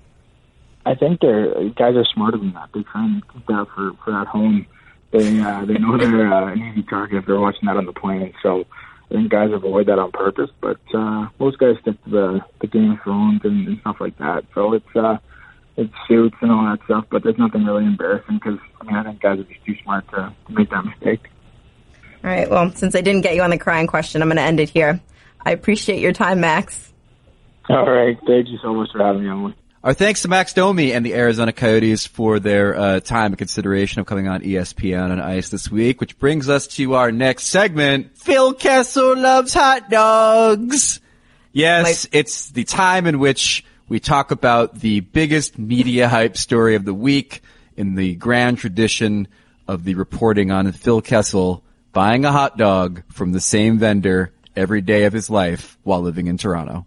I think they're guys are smarter than that. They try and keep that for for at home. They uh, they know they're uh, an easy target if they're watching that on the plane. So I think guys avoid that on purpose. But uh, most guys stick to the the Game of Thrones and, and stuff like that. So it's uh, it's suits and all that stuff. But there's nothing really embarrassing because I mean I think guys are just too smart to, to make that mistake. All right. Well, since I didn't get you on the crying question, I'm going to end it here. I appreciate your time, Max. All right. Thank you so much for having me on. Our thanks to Max Domi and the Arizona Coyotes for their uh, time and consideration of coming on ESPN on Ice this week, which brings us to our next segment. Phil Kessel loves hot dogs. Yes, My- it's the time in which we talk about the biggest media hype story of the week in the grand tradition of the reporting on Phil Kessel buying a hot dog from the same vendor every day of his life while living in Toronto.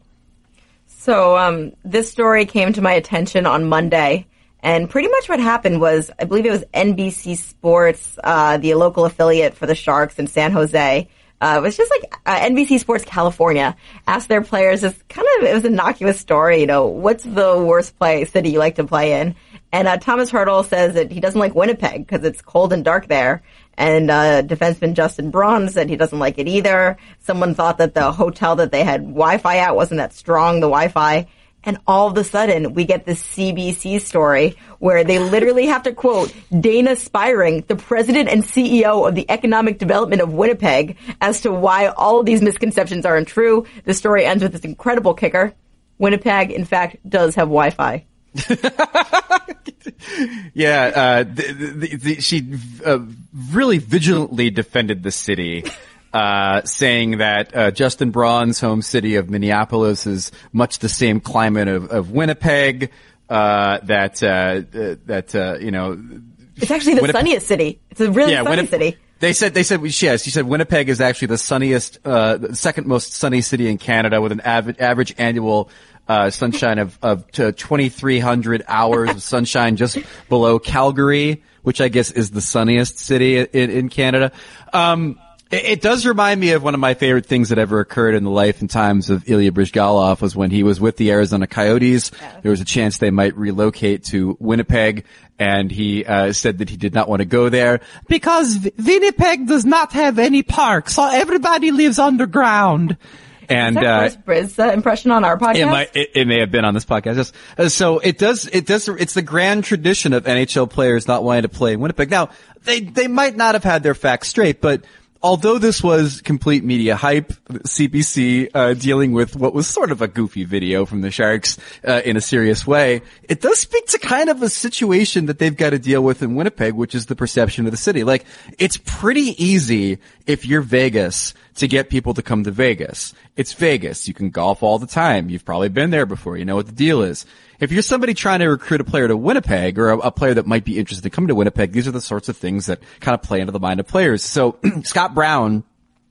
So um, this story came to my attention on Monday, and pretty much what happened was, I believe it was NBC Sports, uh, the local affiliate for the Sharks in San Jose. Uh, it was just like uh, NBC Sports California asked their players this kind of it was an innocuous story. You know, what's the worst play city you like to play in? And uh, Tomas Hertl says that he doesn't like Winnipeg because it's cold and dark there. And uh, defenseman Justin Braun said he doesn't like it either. Someone thought that the hotel that they had Wi-Fi at wasn't that strong, the Wi-Fi. And all of a sudden, we get this CBC story where they literally have to quote Dayna Spiring, the president and CEO of the economic development of Winnipeg, as to why all of these misconceptions are untrue. The story ends with this incredible kicker. Winnipeg, in fact, does have Wi-Fi. Yeah, uh, the, the, the, she uh, really vigilantly defended the city, uh, saying that uh, Justin Braun's home city of Minneapolis is much the same climate of, of Winnipeg. Uh, that uh, that uh, you know, It's actually the Winnipeg- sunniest city. It's a really sunny Winnip- city. They said they said yes. She said Winnipeg is actually the sunniest, uh, the second most sunny city in Canada with an av- average annual uh, sunshine of of twenty three hundred hours of sunshine, just below Calgary, which I guess is the sunniest city in, in Canada. Um, it, it does remind me of one of my favorite things that ever occurred in the life and times of Ilya Bryzgalov was when he was with the Arizona Coyotes. There was a chance they might relocate to Winnipeg and he uh, said that he did not want to go there because Winnipeg does not have any parks, so everybody lives underground. And Is that uh, Bryz uh, impression on our podcast? it might, it, it may have been on this podcast. Yes. Uh, so it does, it does, it's the grand tradition of NHL players not wanting to play in Winnipeg. Now, they, they might not have had their facts straight, but although this was complete media hype, CBC, uh, dealing with what was sort of a goofy video from the Sharks, uh, in a serious way, it does speak to kind of a situation that they've got to deal with in Winnipeg, which is the perception of the city. Like, it's pretty easy if you're Vegas to get people to come to Vegas. It's Vegas. You can golf all the time. You've probably been there before. You know what the deal is. If you're somebody trying to recruit a player to Winnipeg or a, a player that might be interested in coming to Winnipeg, these are the sorts of things that kind of play into the mind of players. So Scott Brown,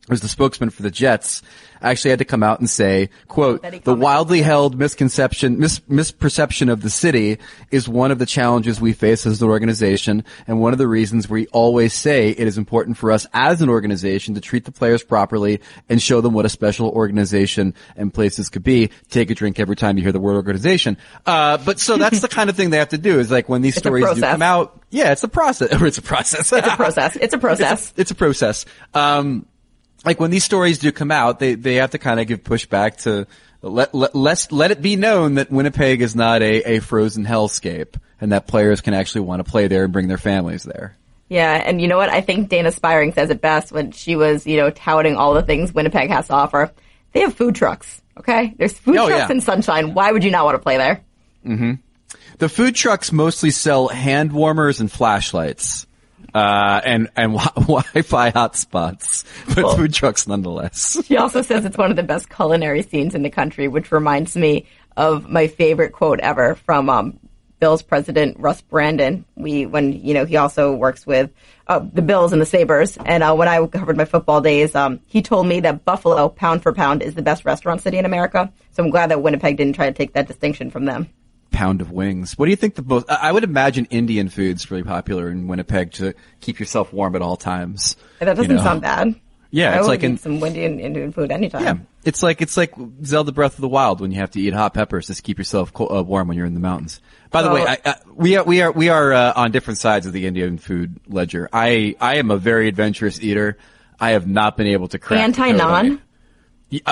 who's the spokesman for the Jets, actually had to come out and say, quote, the wildly held misconception, mis- misperception of the city is one of the challenges we face as an organization and one of the reasons we always say it is important for us as an organization to treat the players properly and show them what a special organization and places could be. Take a drink every time you hear the word organization. Uh, but so that's the kind of thing they have to do is like when these a stories do come out, yeah, it's a process, or it's a process. It's a process. It's a process. it's a process. Um, like when these stories do come out, they, they have to kind of give pushback to let, let, let, let it be known that Winnipeg is not a, a frozen hellscape and that players can actually want to play there and bring their families there. Yeah, and you know what? I think Dayna Spiring says it best when she was, you know, touting all the things Winnipeg has to offer. They have food trucks, okay? There's food Oh, trucks yeah. in Sunshine. Why would you not want to play there? Mm-hmm. The food trucks mostly sell hand warmers and flashlights. Uh, and, and wi- Wi-Fi hotspots, but Well- food trucks nonetheless. She also says it's one of the best culinary scenes in the country, which reminds me of my favorite quote ever from um, Bills president Russ Brandon. We when you know he also works with uh, the Bills and the Sabres, and uh, when I covered my football days, um, he told me that Buffalo, pound for pound, is the best restaurant city in America. So I'm glad that Winnipeg didn't try to take that distinction from them. Pound of wings. What do you think the most? I would imagine Indian food's really popular in Winnipeg to keep yourself warm at all times. That doesn't You know? sound bad. Yeah, I it's like in some Indian Indian food anytime. yeah, it's like it's like Zelda Breath of the Wild when you have to eat hot peppers to keep yourself uh, warm when you're in the mountains. By the Well- way, I, I, we are we are we are uh, on different sides of the Indian food ledger. I I am a very adventurous eater. I have not been able to crack anti non.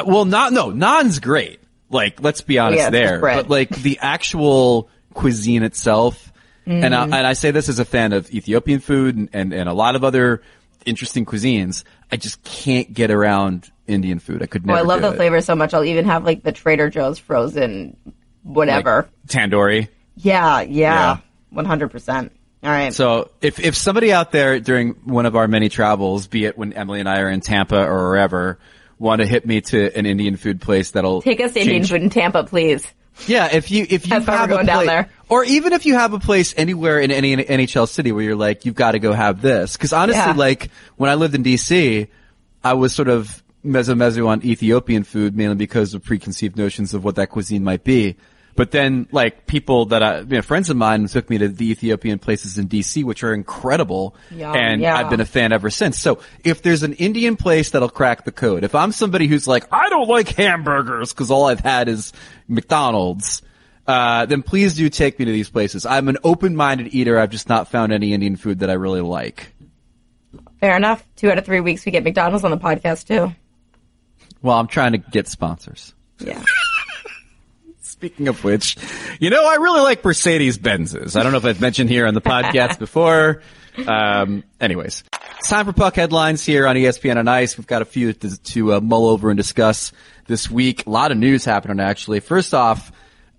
well, not no, naan's great. Like, let's be honest Yeah, there. But like the actual cuisine itself. And, I, mm. and I say this as a fan of Ethiopian food and, and, and a lot of other interesting cuisines. I just can't get around Indian food. I could Oh, never. I love the it. flavor so much. I'll even have like the Trader Joe's frozen whatever. Tandoori. yeah, Yeah. yeah, one hundred percent. All right. So if if somebody out there during one of our many travels, be it when Emily and I are in Tampa or wherever, want to hit me to an Indian food place that'll Take us to Indian food in Tampa, please. Yeah, if you if you have we're a going down there. or even if you have a place anywhere in any NHL city where you're like, you've got to go have this. Because honestly, Yeah. like when I lived in DC, I was sort of mezzo mezzo on Ethiopian food mainly because of preconceived notions of what that cuisine might be. But then, like people that I, you know, friends of mine took me to the Ethiopian places in DC, which are incredible, and yeah. I've been a fan ever since. So if there's an Indian place that'll crack the code, if I'm somebody who's like, I don't like hamburgers because all I've had is McDonald's, uh, then please do take me to these places. I'm an open-minded eater. I've just not found any Indian food that I really like. Fair enough. Two out of three weeks we get McDonald's on the podcast too. Well, I'm trying to get sponsors. Yeah. Speaking of which, you know, I really like Mercedes Benzes. I don't know if I've mentioned here on the podcast before. Um, anyways, it's time for puck headlines here on ESPN on Ice. We've got a few to, to uh, mull over and discuss this week. A lot of news happening actually. First off,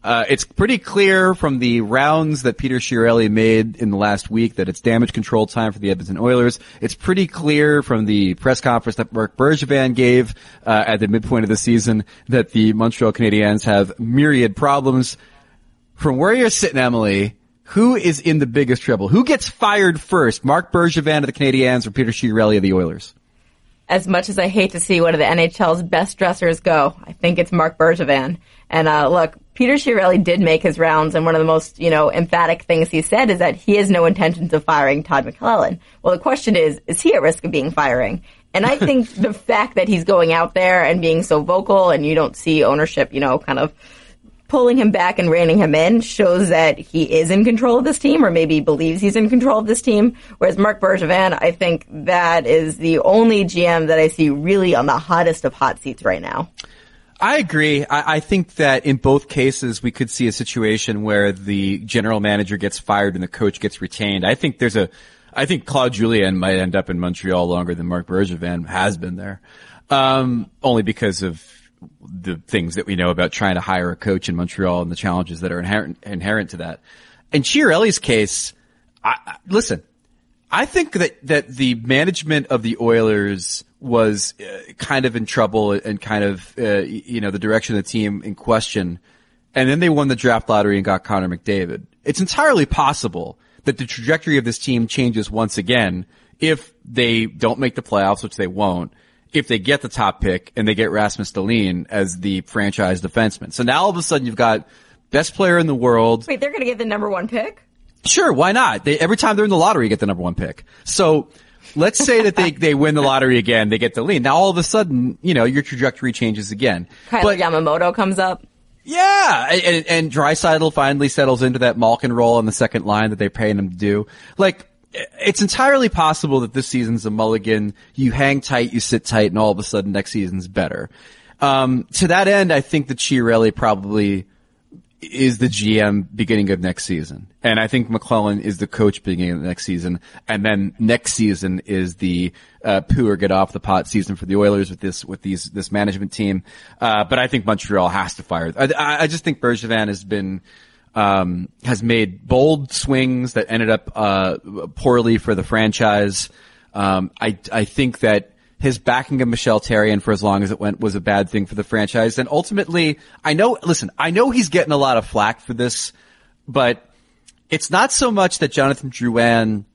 uh, it's pretty clear from the rounds that Peter Chiarelli made in the last week that it's damage control time for the Edmonton Oilers. It's pretty clear from the press conference that Marc Bergevin gave uh, at the midpoint of the season that the Montreal Canadiens have myriad problems. From where you're sitting, Emily, who is in the biggest trouble? Who gets fired first? Marc Bergevin of the Canadiens or Peter Chiarelli of the Oilers? as much as I hate to see one of the NHL's best dressers go, I think it's Marc Bergevin. And uh, look, Peter Chiarelli did make his rounds, and one of the most you know emphatic things he said is that he has no intentions of firing Todd McLellan. Well, the question is, is he at risk of being firing? And I think the fact that he's going out there and being so vocal, and you don't see ownership, you know, kind of pulling him back and reining him in shows that he is in control of this team or maybe believes he's in control of this team. Whereas Marc Bergevin, I think that is the only GM that I see really on the hottest of hot seats right now. I agree. I, I think that in both cases we could see a situation where the general manager gets fired and the coach gets retained. I think there's a, I think Claude Julien might end up in Montreal longer than Marc Bergevin has been there, um, only because of the things that we know about trying to hire a coach in Montreal and the challenges that are inherent inherent to that. In Chiarelli's case, I, I- listen, I think that, that the management of the Oilers was uh, kind of in trouble and kind of, uh, you know, the direction of the team in question. And then they won the draft lottery and got Connor McDavid. It's entirely possible that the trajectory of this team changes once again if they don't make the playoffs, which they won't, if they get the top pick and they get Rasmus Dahlin as the franchise defenseman. So now all of a sudden you've got best player in the world, Wait, they're going to get the number one pick? Sure, why not? They, every time they're in the lottery, you get the number one pick. So let's say that they, they win the lottery again, they get the lead. Now all of a sudden, you know, your trajectory changes again. Kailer But Yamamoto comes up. yeah, and, and Draisaitl finally settles into that Malkin role on the second line that they're paying him to do. Like, it's entirely possible that this season's a mulligan. You hang tight, you sit tight, and all of a sudden next season's better. Um, to that end, I think that Chiarelli probably is the GM beginning of next season. And I think McLellan is the coach beginning of next season. And then next season is the, uh, poo or get off the pot season for the Oilers with this, with these, this management team. Uh, but I think Montreal has to fire. I, I just think Bergevin has been, um, has made bold swings that ended up, uh, poorly for the franchise. Um, I, I think that his backing of Michel Therrien for as long as it went was a bad thing for the franchise. And ultimately, I know, listen, I know he's getting a lot of flack for this, but it's not so much that Jonathan Drouin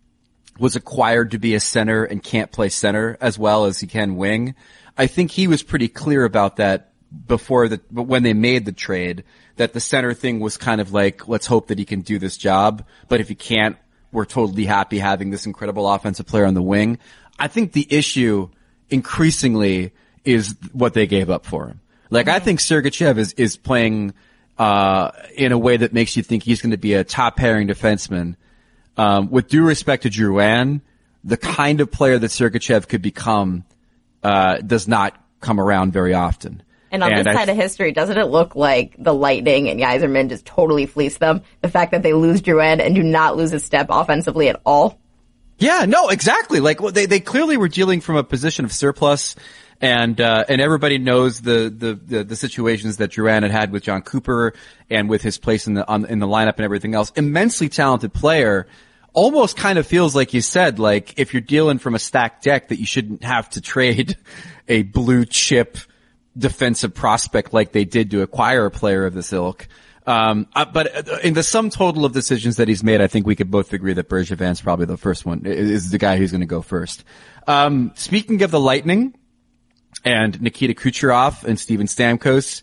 was acquired to be a center and can't play center as well as he can wing. I think he was pretty clear about that before the, but when they made the trade, that the center thing was kind of like, let's hope that he can do this job. But if he can't, we're totally happy having this incredible offensive player on the wing. I think the issue increasingly is what they gave up for him. Like I think Sergachev is, is playing, uh, in a way that makes you think he's going to be a top pairing defenseman. Um, with due respect to Drouin, the kind of player that Sergachev could become, uh, does not come around very often. And on this I- side of history, doesn't it look like the Lightning and Yzerman just totally fleece them? The fact that they lose Drouin and do not lose a step offensively at all. Yeah, no, exactly. Like well, they they clearly were dealing from a position of surplus, and uh, and everybody knows the, the the the situations that Drouin had had with Jon Cooper and with his place in the on, in the lineup and everything else. Immensely talented player. Almost kind of feels like you said, like if you're dealing from a stacked deck, that you shouldn't have to trade a blue chip defensive prospect like they did to acquire a player of this ilk. Um, uh, but uh, in the sum total of decisions that he's made, I think we could both agree that Bergevin's probably the first one, is the guy who's going to go first. Um, speaking of the Lightning and Nikita Kucherov and Steven Stamkos,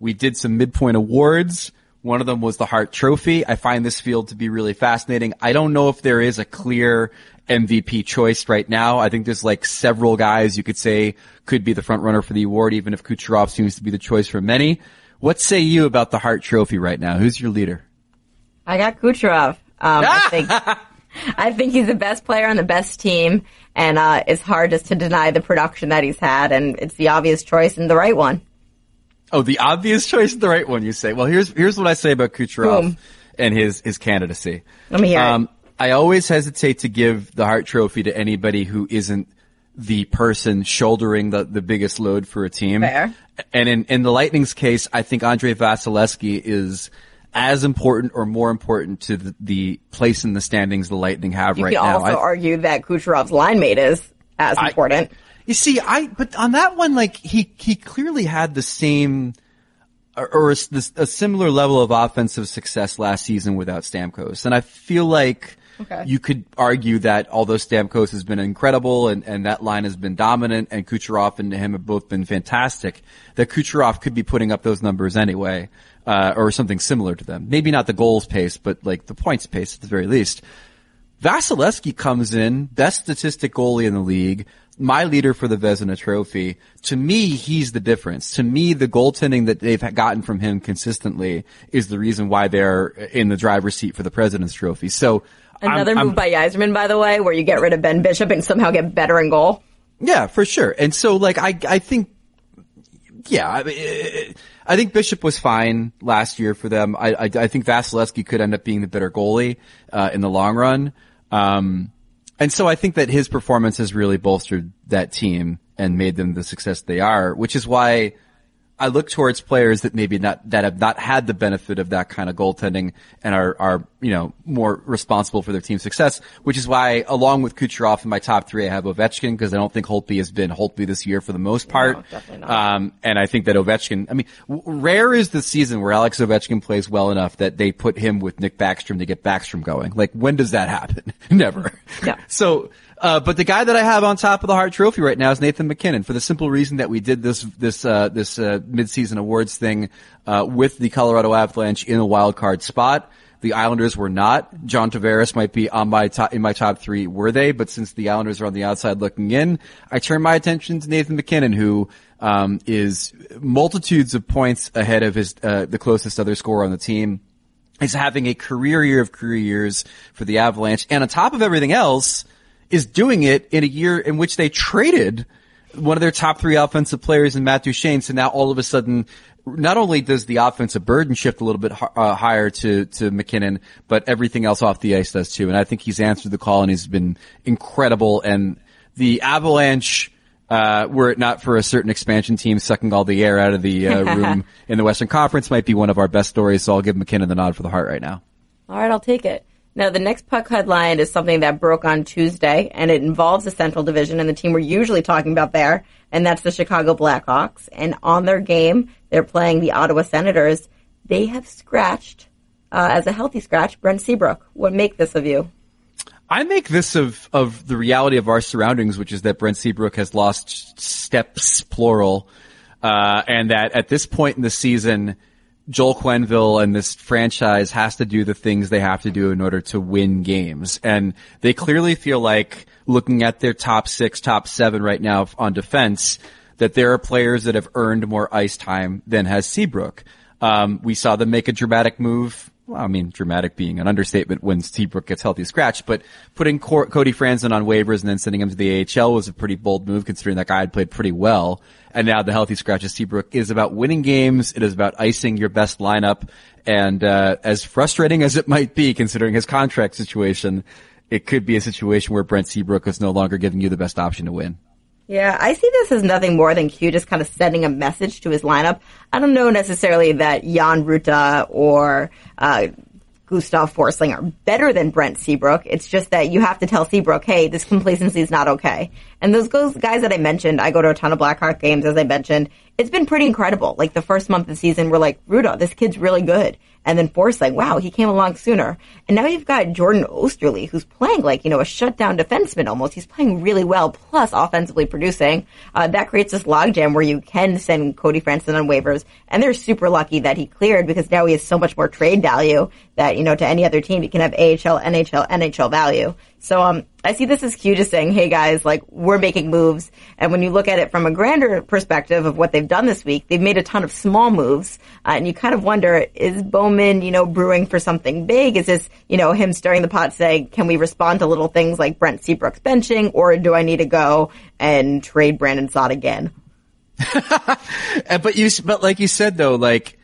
we did some midpoint awards. One of them was the Hart Trophy. I find this field to be really fascinating. I don't know if there is a clear MVP choice right now. I think there's like several guys you could say could be the front runner for the award, even if Kucherov seems to be the choice for many. What say you about the Hart Trophy right now? Who's your leader? I got Kucherov. Um, I think I think he's the best player on the best team, and uh, it's hard just to deny the production that he's had, and it's the obvious choice and the right one. Oh, the obvious choice the right one, you say. Well, here's here's what I say about Kucherov Boom. and his his candidacy. Let me hear. Um, I always hesitate to give the Hart Trophy to anybody who isn't the person shouldering the, the biggest load for a team. Fair. And in, in the Lightning's case, I think Andrei Vasilevskiy is as important or more important to the, the place in the standings the Lightning have You right could now. also I- argue that Kucherov's line mate is as I- important. You see, I but on that one, like he he clearly had the same or, or a, a similar level of offensive success last season without Stamkos, and I feel like Okay. you could argue that although Stamkos has been incredible and and that line has been dominant, and Kucherov and him have both been fantastic, that Kucherov could be putting up those numbers anyway, uh, or something similar to them. Maybe not the goals pace, but like the points pace at the very least. Vasilevskiy comes in, best statistic goalie in the league, my leader for the Vezina trophy. To me, he's the difference. To me, the goaltending that they've gotten from him consistently is the reason why they're in the driver's seat for the President's trophy. So Another I'm- move by Yzerman, by the way, where you get rid of Ben Bishop and somehow get better in goal. Yeah, for sure. And so, like, I, I think, yeah, I, mean, I think Bishop was fine last year for them. I, I, I think Vasilevskiy could end up being the better goalie, uh, in the long run. Um, and so I think that his performance has really bolstered that team and made them the success they are, which is why I look towards players that maybe not that have not had the benefit of that kind of goaltending and are are you know more responsible for their team's success. Which is why, along with Kucherov in my top three, I have Ovechkin because I don't think Holtby has been Holtby this year for the most part. definitely not. Um, and I think that Ovechkin. I mean, w- rare is the season where Alex Ovechkin plays well enough that they put him with Nick Backstrom to get Backstrom going. Like, when does that happen? Never. No. So, uh, but the guy that I have on top of the Hart Trophy right now is Nathan MacKinnon for the simple reason that we did this this uh, this uh, midseason awards thing uh, with the Colorado Avalanche in a wild card spot. The Islanders were not. John Tavares might be on my top in my top three, were they? But since the Islanders are on the outside looking in, I turn my attention to Nathan MacKinnon, who um, is multitudes of points ahead of his uh, the closest other scorer on the team is having a career year of career years for the Avalanche. And on top of everything else, is doing it in a year in which they traded one of their top three offensive players in Matt Duchene. So now all of a sudden, not only does the offensive burden shift a little bit uh, higher to, to MacKinnon, but everything else off the ice does too. And I think he's answered the call and he's been incredible. And the Avalanche, uh, were it not for a certain expansion team sucking all the air out of the uh, room in the Western Conference, might be one of our best stories. So I'll give MacKinnon the nod for the Hart right now. All right, I'll take it. Now, the next puck headline is something that broke on Tuesday, and it involves the Central Division and the team we're usually talking about there, and that's the Chicago Blackhawks. And on their game, they're playing the Ottawa Senators. They have scratched, uh, as a healthy scratch, Brent Seabrook. What make this of you? I make this of, of the reality of our surroundings, which is that Brent Seabrook has lost steps, plural, uh, and that at this point in the season, Joel Quenneville and this franchise has to do the things they have to do in order to win games. And they clearly feel like looking at their top six, top seven right now on defense, that there are players that have earned more ice time than has Seabrook. Um, we saw them make a dramatic move well, I mean, dramatic being an understatement when Seabrook gets healthy scratch, but putting Cor- Cody Franson on waivers and then sending him to the AHL was a pretty bold move considering that guy had played pretty well. And now the healthy scratch of Seabrook is about winning games. It is about icing your best lineup. And, uh, as frustrating as it might be considering his contract situation, it could be a situation where Brent Seabrook is no longer giving you the best option to win. Yeah, I see this as nothing more than Q just kind of sending a message to his lineup. I don't know necessarily that Jan Rutta or uh, Gustav Forsling are better than Brent Seabrook. It's just that you have to tell Seabrook, hey, this complacency is not okay. And those guys that I mentioned, I go to a ton of Blackhawk games, as I mentioned. It's been pretty incredible. Like the first month of the season, we're like, Rutta, this kid's really good. And then Forsling, wow, he came along sooner. And now you've got Jordan Oesterle, who's playing like, you know, a shutdown defenseman almost. He's playing really well, plus offensively producing. Uh, that creates this logjam where you can send Cody Franson on waivers. And they're super lucky that he cleared because now he has so much more trade value that, you know, to any other team, he can have AHL, NHL, NHL value. So um, I see this as Q just saying, "Hey guys, like we're making moves." And when you look at it from a grander perspective of what they've done this week, they've made a ton of small moves, uh, and you kind of wonder: Is Bowman, you know, brewing for something big? Is this, you know, him stirring the pot, saying, "Can we respond to little things like Brent Seabrook's benching, or do I need to go and trade Brandon Saad again?" but you, but like you said though, like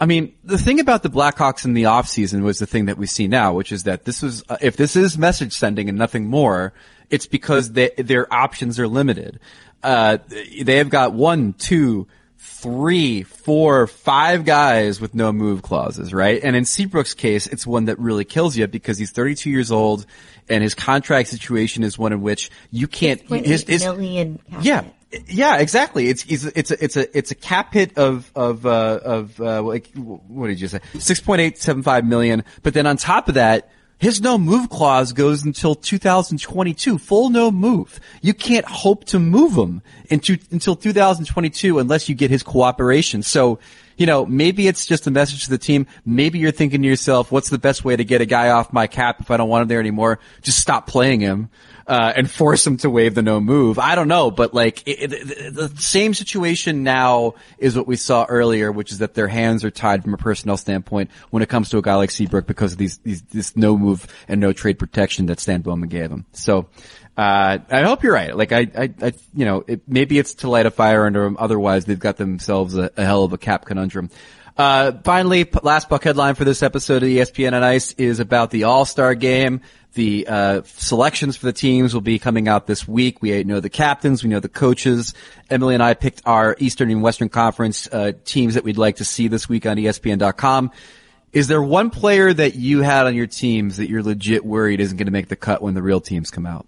I mean, the thing about the Blackhawks in the offseason was the thing that we see now, which is that this is, uh, if this is message sending and nothing more, it's because they, their options are limited. Uh, they have got one, two, three, four, five guys with no move clauses, right? And in Seabrook's case, it's one that really kills you because he's 32 years old and his contract situation is one in which you can't, his, his, million yeah, yeah, exactly. It's it's it's a it's a it's a cap hit of of uh, of uh, like what did you say? Six point eight seven five million. But then on top of that, his no move clause goes until 2022. Full no move. You can't hope to move him into until 2022 unless you get his cooperation. So you know, maybe it's just a message to the team. Maybe you're thinking to yourself, what's the best way to get a guy off my cap if I don't want him there anymore? Just stop playing him uh, and force him to waive the no move. I don't know, but like it, it, the same situation now is what we saw earlier, which is that their hands are tied from a personnel standpoint when it comes to a guy like Seabrook because of these, these this no move and no trade protection that Stan Bowman gave him. So. Uh, I hope you're right. Like I, I, I you know, it, maybe it's to light a fire under them. Otherwise, they've got themselves a, a hell of a cap conundrum. Uh, finally, last puck headline for this episode of ESPN on Ice is about the All-Star game. The uh, selections for the teams will be coming out this week. We know the captains, we know the coaches. Emily and I picked our Eastern and Western Conference uh, teams that we'd like to see this week on ESPN.com. Is there one player that you had on your teams that you're legit worried isn't going to make the cut when the real teams come out?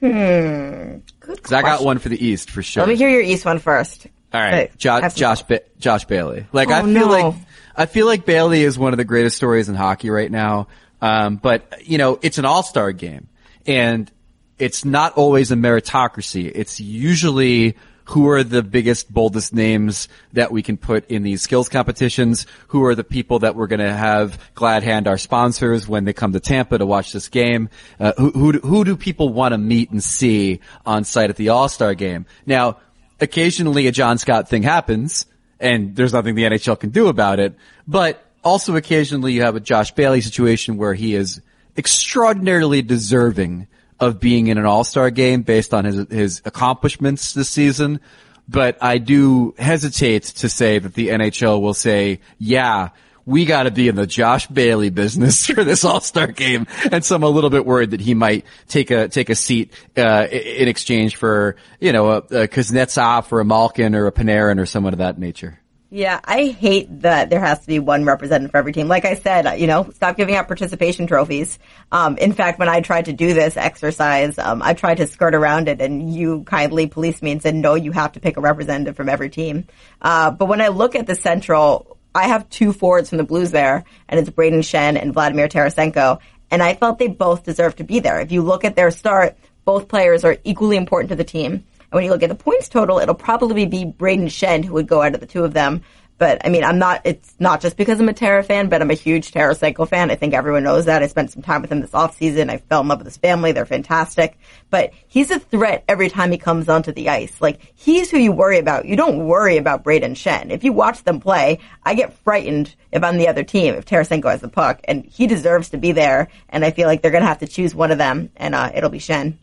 Hmm. Because I got one for the East for sure. Let me hear your East one first. All right, Josh, Josh, ba- Josh Bailey. Like oh, I feel no. like I feel like Bailey is one of the greatest stories in hockey right now. Um, but you know, it's an all-star game and it's not always a meritocracy. It's usually who are the biggest, boldest names that we can put in these skills competitions? Who are the people that we're going to have glad hand our sponsors when they come to Tampa to watch this game? Uh, who, who, do, who do people want to meet and see on site at the All-Star game? Now, occasionally a John Scott thing happens and there's nothing the NHL can do about it, but also occasionally you have a Josh Bailey situation where he is extraordinarily deserving of being in an all-star game based on his, his accomplishments this season. But I do hesitate to say that the NHL will say, yeah, we got to be in the Josh Bailey business for this All Star game, and so I'm a little bit worried that he might take a take a seat uh, in exchange for you know a, a Kuznetsov or a Malkin or a Panarin or someone of that nature. Yeah, I hate that there has to be one representative for every team. Like I said, you know, stop giving out participation trophies. Um, in fact, when I tried to do this exercise, um, I tried to skirt around it and you kindly policed me and said, no, you have to pick a representative from every team. Uh, but when I look at the Central, I have two forwards from the Blues there, and it's Brayden Schenn and Vladimir Tarasenko, and I felt they both deserve to be there. If you look at their start, both players are equally important to the team. And when you look at the points total, it'll probably be Brayden Schenn who would go out of the two of them. But I mean, I'm not, it's not just because I'm a Tara fan, but I'm a huge Tarasenko fan. I think everyone knows that. I spent some time with him this offseason. I fell in love with his family. They're fantastic. But he's a threat every time he comes onto the ice. Like, he's who you worry about. You don't worry about Brayden Schenn. If you watch them play, I get frightened if I'm the other team, if Tarasenko has the puck. And he deserves to be there. And I feel like they're going to have to choose one of them, and uh, it'll be Schenn.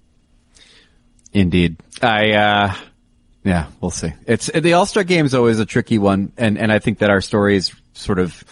Indeed. I, uh, yeah, we'll see. It's the All Star game is always a tricky one, and and I think that our stories sort of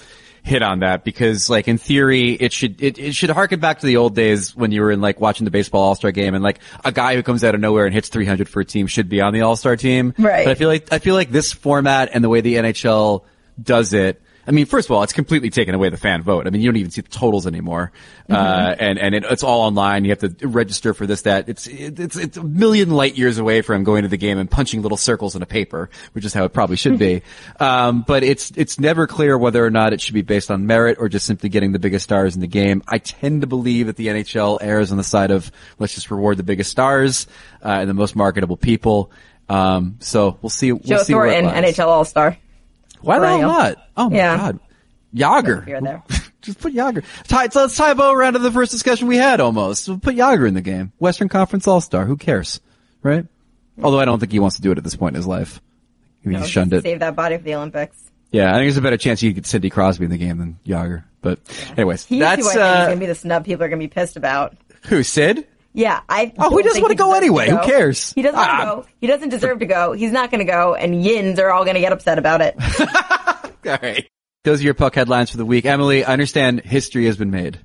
hit on that because like in theory it should it, it should harken back to the old days when you were in like watching the baseball all-star game and like a guy who comes out of nowhere and hits 300 for a team should be on the all-star team right but i feel like i feel like this format and the way the nhl does it I mean, first of all, it's completely taken away the fan vote. I mean, you don't even see the totals anymore. Mm-hmm. Uh, and, and it, it's all online. You have to register for this, that. It's, it's, it's a million light years away from going to the game and punching little circles in a paper, which is how it probably should be. um, but it's, it's never clear whether or not it should be based on merit or just simply getting the biggest stars in the game. I tend to believe that the NHL errs on the side of let's just reward the biggest stars, uh, and the most marketable people. Um, so we'll see. We'll Joe see Thornton, NHL All Star. Why the hell not? Oh my Yeah. god. Jagr. Just put Jagr. Tie, so let's tie a bow around to the first discussion we had almost. We'll put Jagr in the game. Western Conference All-Star. Who cares? Right? Although I don't think he wants to do it at this point in his life. He No, shunned it. Save that body for the Olympics. Yeah, I think there's a better chance could get Sidney Crosby in the game than Jagr. But anyways, He's that's, who I think is uh, going to be the snub people are going to be pissed about. who, Sid? Yeah, I. Oh, he doesn't wanna go anyway. to Who cares? He doesn't want Ah. go. He doesn't deserve to go. He's not going to go, and Yins are all going to get upset about it. All right. Those are your puck headlines for the week. Emily, I understand history has been made.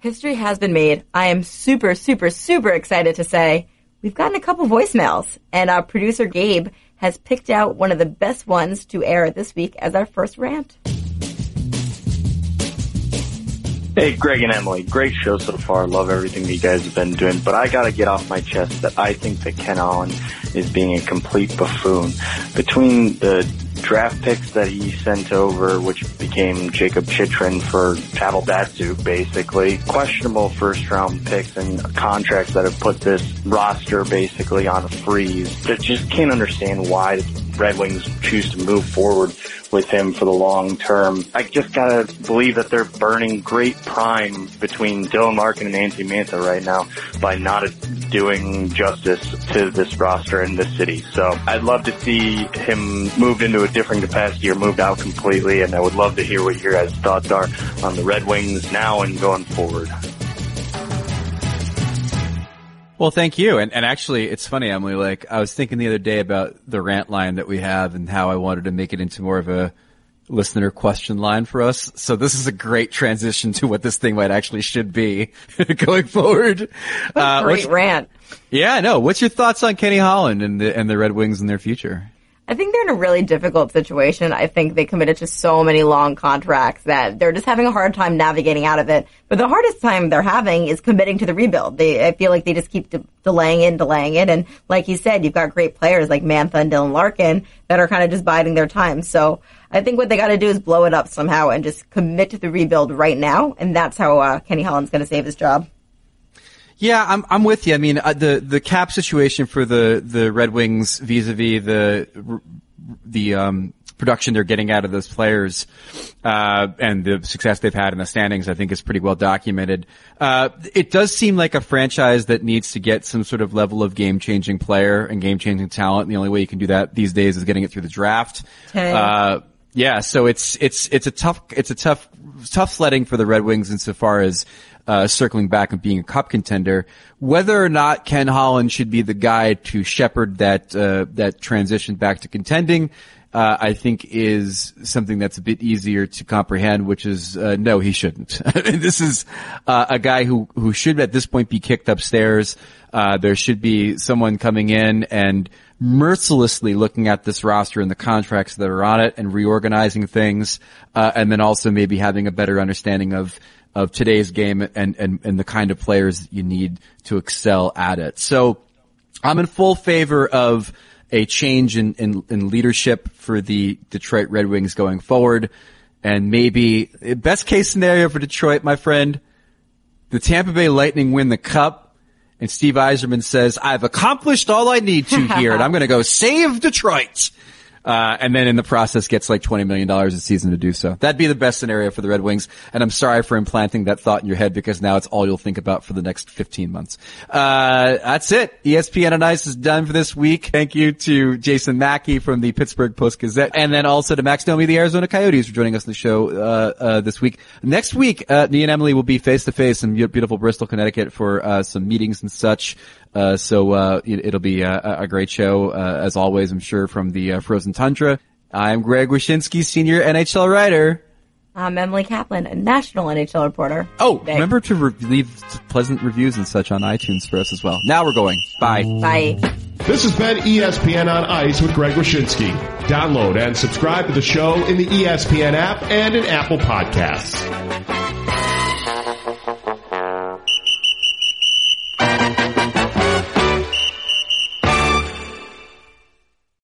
History has been made. I am super, super, super excited to say we've gotten a couple voicemails, and our producer Gabe has picked out one of the best ones to air this week as our first rant. Hey, Greg and Emily, great show so far. Love everything that you guys have been doing, but I gotta get off my chest that I think that Ken Holland is being a complete buffoon. Between the draft picks that he sent over, which became Jakob Chychrun for Pavel Datsyuk, basically, questionable first round picks and contracts that have put this roster basically on a freeze. I just can't understand why Red Wings choose to move forward with him for the long term. I just gotta believe that they're burning great prime between Dylan Larkin and Anthony Mantha right now by not doing justice to this roster in this city. So I'd love to see him moved into a different capacity or moved out completely and I would love to hear what your guys' thoughts are on the Red Wings now and going forward. Well, thank you. And, and actually, it's funny, Emily, like, I was thinking the other day about the rant line that we have and how I wanted to make it into more of a listener question line for us. So this is a great transition to what this thing might actually should be going forward. Uh, Great rant. yeah, no. What's your thoughts on Kenny Holland and the, and the Red Wings and their future? I think they're in a really difficult situation. I think they committed to so many long contracts that they're just having a hard time navigating out of it. But the hardest time they're having is committing to the rebuild. They, I feel like they just keep de- delaying it and delaying it. And like you said, you've got great players like Mantha and Dylan Larkin that are kind of just biding their time. So I think what they got to do is blow it up somehow and just commit to the rebuild right now. And that's how uh, Kenny Holland's going to save his job. Yeah, I'm I'm with you. I mean, uh, the the cap situation for the the Red Wings vis-a-vis the the um, production they're getting out of those players uh, and the success they've had in the standings, I think, is pretty well documented. Uh, it does seem like a franchise that needs to get some sort of level of game-changing player and game-changing talent. And the only way you can do that these days is getting it through the draft. Okay. Uh, yeah, so it's it's it's a tough it's a tough tough sledding for the Red Wings insofar as uh, circling back and being a cup contender. Whether or not Ken Holland should be the guy to shepherd that uh, that transition back to contending, uh, I think is something that's a bit easier to comprehend. Which is uh, no, he shouldn't. this is uh, a guy who who should at this point be kicked upstairs. Uh, there should be someone coming in and mercilessly looking at this roster and the contracts that are on it and reorganizing things, uh, and then also maybe having a better understanding of of today's game and and and the kind of players you need to excel at it. So I'm in full favor of a change in, in, in leadership for the Detroit Red Wings going forward. And maybe best case scenario for Detroit, my friend, the Tampa Bay Lightning win the cup and Steve Yzerman says, I've accomplished all I need to here and I'm going to go save Detroit. Uh, and then in the process gets like twenty million dollars a season to do so. That'd be the best scenario for the Red Wings. And I'm sorry for implanting that thought in your head because now it's all you'll think about for the next fifteen months. Uh, that's it. ESPN on Ice is done for this week. Thank you to Jason Mackey from the Pittsburgh Post Gazette, and then also to Max Domi, the Arizona Coyotes, for joining us on the show uh, uh, this week. Next week, uh, me and Emily will be face to face in beautiful Bristol, Connecticut for uh, some meetings and such. Uh, so uh, it, will be a, a, great show uh, as always. I'm sure from the uh, Frozen Tundra. I'm Greg Wyshynski, senior NHL writer. I'm Emily Kaplan, a national NHL reporter. Oh, remember to re- leave pleasant reviews and such on iTunes for us as well. Now we're going. Bye. Bye. This has been ESPN on Ice with Greg Wyshynski. Download and subscribe to the show in the ESPN app and in Apple Podcasts.